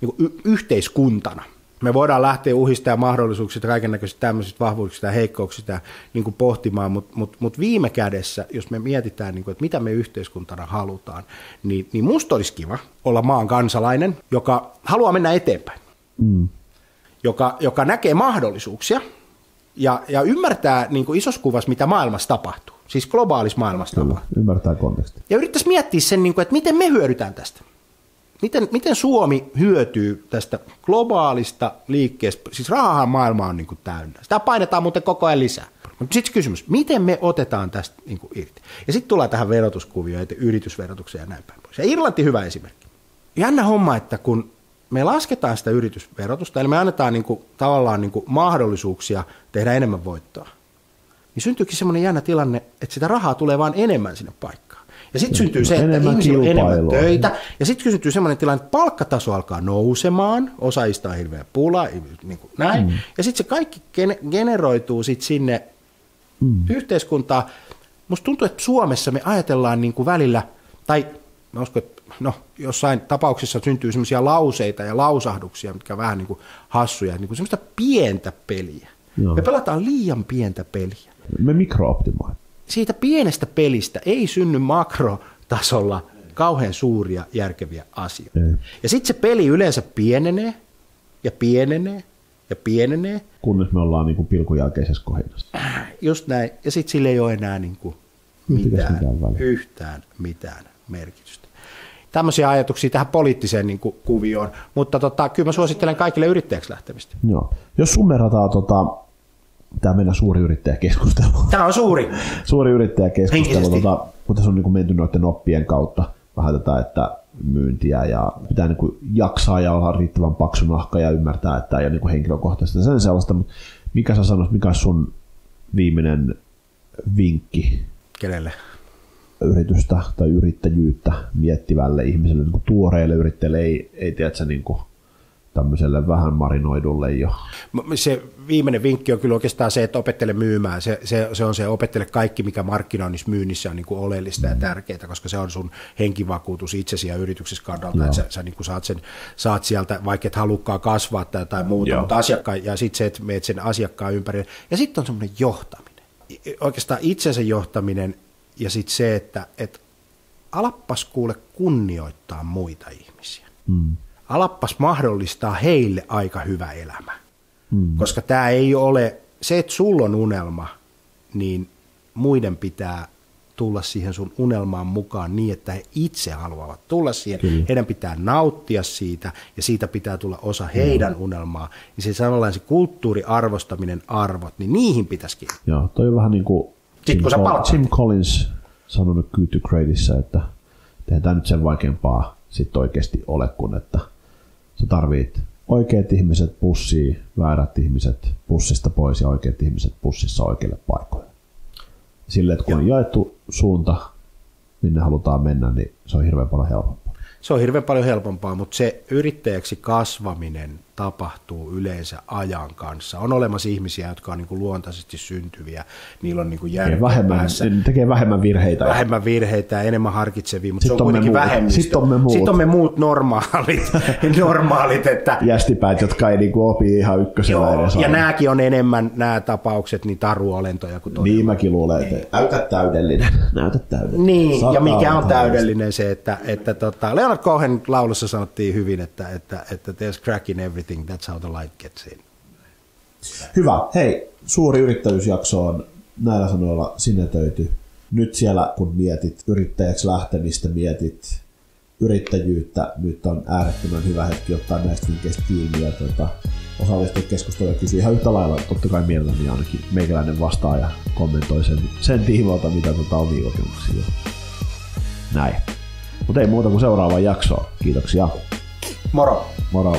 niin kuin y- yhteiskuntana. Me voidaan lähteä uhista ja mahdollisuuksista, kaiken näköisistä tämmöisistä vahvuuksista ja heikkouksista niin kuin pohtimaan, mutta mut, mut viime kädessä, jos me mietitään, niin kuin, että mitä me yhteiskuntana halutaan, niin, niin musta olisi kiva olla maan kansalainen, joka haluaa mennä eteenpäin, mm. joka, joka näkee mahdollisuuksia ja, ja ymmärtää niin kuin isossa kuvassa, mitä maailmassa tapahtuu, siis globaalissa maailmassa Kyllä, tapahtuu. ymmärtää konteksti. Ja yrittäisi miettiä sen, niin kuin, että miten me hyödytään tästä. Miten, miten Suomi hyötyy tästä globaalista liikkeestä? Siis rahahan maailma on niin kuin täynnä. Sitä painetaan muuten koko ajan lisää. Mutta sitten kysymys, miten me otetaan tästä niin kuin irti? Ja sitten tulee tähän verotuskuvioon, että yritysverotukseen ja näin päin pois. Ja Irlanti hyvä esimerkki. Jännä homma, että kun me lasketaan sitä yritysverotusta, eli me annetaan niin kuin, tavallaan niin kuin mahdollisuuksia tehdä enemmän voittoa, niin syntyykin semmoinen jännä tilanne, että sitä rahaa tulee vaan enemmän sinne paikkaan. Ja sitten syntyy se, että ihmisillä on enemmän töitä. Ja sitten syntyy sellainen tilanne, että palkkataso alkaa nousemaan, osaajista on hirveä pula, niin kuin näin. Mm. Ja sitten se kaikki generoituu sitten sinne mm. yhteiskuntaan. Musta tuntuu, että Suomessa me ajatellaan niin kuin välillä, tai mä uskon, että no, jossain tapauksessa syntyy semmoisia lauseita ja lausahduksia, mitkä vähän niin kuin hassuja, niin kuin semmoista pientä peliä. Joo. Me pelataan liian pientä peliä. Me mikrooptimoimme siitä pienestä pelistä ei synny makrotasolla kauhean suuria järkeviä asioita. Mm. Ja sitten se peli yleensä pienenee ja pienenee ja pienenee. Kunnes me ollaan niin kuin pilkun jälkeisessä kohdassa. Just näin. Ja sitten sille ei ole enää niin kuin mitään, mitään yhtään mitään merkitystä. tämmöisiä ajatuksia tähän poliittiseen niin kuin, kuvioon. Mutta tota, kyllä mä suosittelen kaikille yrittäjäksi lähtemistä. Joo. Jos summerataan tota, tämä meidän suuri yrittäjäkeskustelu. Tämä on suuri. suuri yrittäjäkeskustelu, tota, kun tässä on niin kuin menty noiden oppien kautta vähän tätä, että myyntiä ja pitää niin kuin jaksaa ja olla riittävän paksu nahka ja ymmärtää, että ei ole niin kuin henkilökohtaista sen sellaista, mutta mikä sä sanoisit, mikä on sun viimeinen vinkki? Kenelle? Yritystä tai yrittäjyyttä miettivälle ihmiselle, niin kuin tuoreille yrittäjille, ei, ei tiedä, niin kuin tämmöiselle vähän marinoidulle jo. Se viimeinen vinkki on kyllä oikeastaan se, että opettele myymään. Se, se, se on se, opettele kaikki, mikä markkinoinnissa myynnissä on niin kuin oleellista ja tärkeää, koska se on sun henkivakuutus itsesi ja yrityksessä kannalta, että sä, sä niin kuin saat, sen, saat sieltä, vaikka et halukkaan kasvaa tai, tai muuta, Joo. mutta asiakkaan, ja sitten se, että meet sen asiakkaan ympärille. Ja sitten on semmoinen johtaminen. Oikeastaan itsensä johtaminen ja sitten se, että et alappas kuule kunnioittaa muita ihmisiä. Mm alappas mahdollistaa heille aika hyvä elämä. Mm. Koska tämä ei ole, se että sulla on unelma, niin muiden pitää tulla siihen sun unelmaan mukaan niin, että he itse haluavat tulla siihen. Kyllä. Heidän pitää nauttia siitä ja siitä pitää tulla osa heidän mm. unelmaa. Ja se samanlainen se kulttuuriarvostaminen, arvot, niin niihin pitäisikin. Joo, toi on vähän niin kuin Tim, Tim Collins sanonut Good to Greatissa, että tehdään nyt sen vaikeampaa sitten oikeasti ole, kun että Sä tarvit oikeat ihmiset pussiin, väärät ihmiset pussista pois ja oikeat ihmiset pussissa oikeille paikoille. Sille, että kun on jaettu suunta, minne halutaan mennä, niin se on hirveän paljon helpompaa. Se on hirveän paljon helpompaa, mutta se yrittäjäksi kasvaminen tapahtuu yleensä ajan kanssa. On olemassa ihmisiä, jotka on niin kuin luontaisesti syntyviä, niillä on niin kuin tekee vähemmän, päässä. tekee vähemmän virheitä. Vähemmän virheitä ja enemmän harkitsevia, mutta Sitten se on, on kuitenkin vähemmistö. Sitten on me muut. Sitten on me muut normaalit, normaalit että... Jästipäät, jotka ei niin kuin opi ihan ykkösellä Joo, edes Ja nämäkin on enemmän, nämä tapaukset, niin taruolentoja kuin todella. Niin mäkin luulen, että näytä täydellinen. Näytä täydellinen. Niin, Sata ja mikä on täydellinen se, että, että tota, Leonard Cohen laulussa sanottiin hyvin, että, että, että there's crack in everything everything, that's how the light gets in. Hyvä. Hei, suuri yrittäjyysjakso on näillä sanoilla sinetöity. Nyt siellä, kun mietit yrittäjäksi lähtemistä, mietit yrittäjyyttä, nyt on äärettömän hyvä hetki ottaa näistä vinkkeistä kiinni ja tuota, osallistua keskustelua ja kysyä ihan yhtä lailla, totta kai mielelläni ainakin meikäläinen vastaa ja kommentoi sen, sen tiimoilta, mitä tuota omia kokemuksia. Näin. Mutta ei muuta kuin seuraavaan jaksoon. Kiitoksia. Moro. Moro.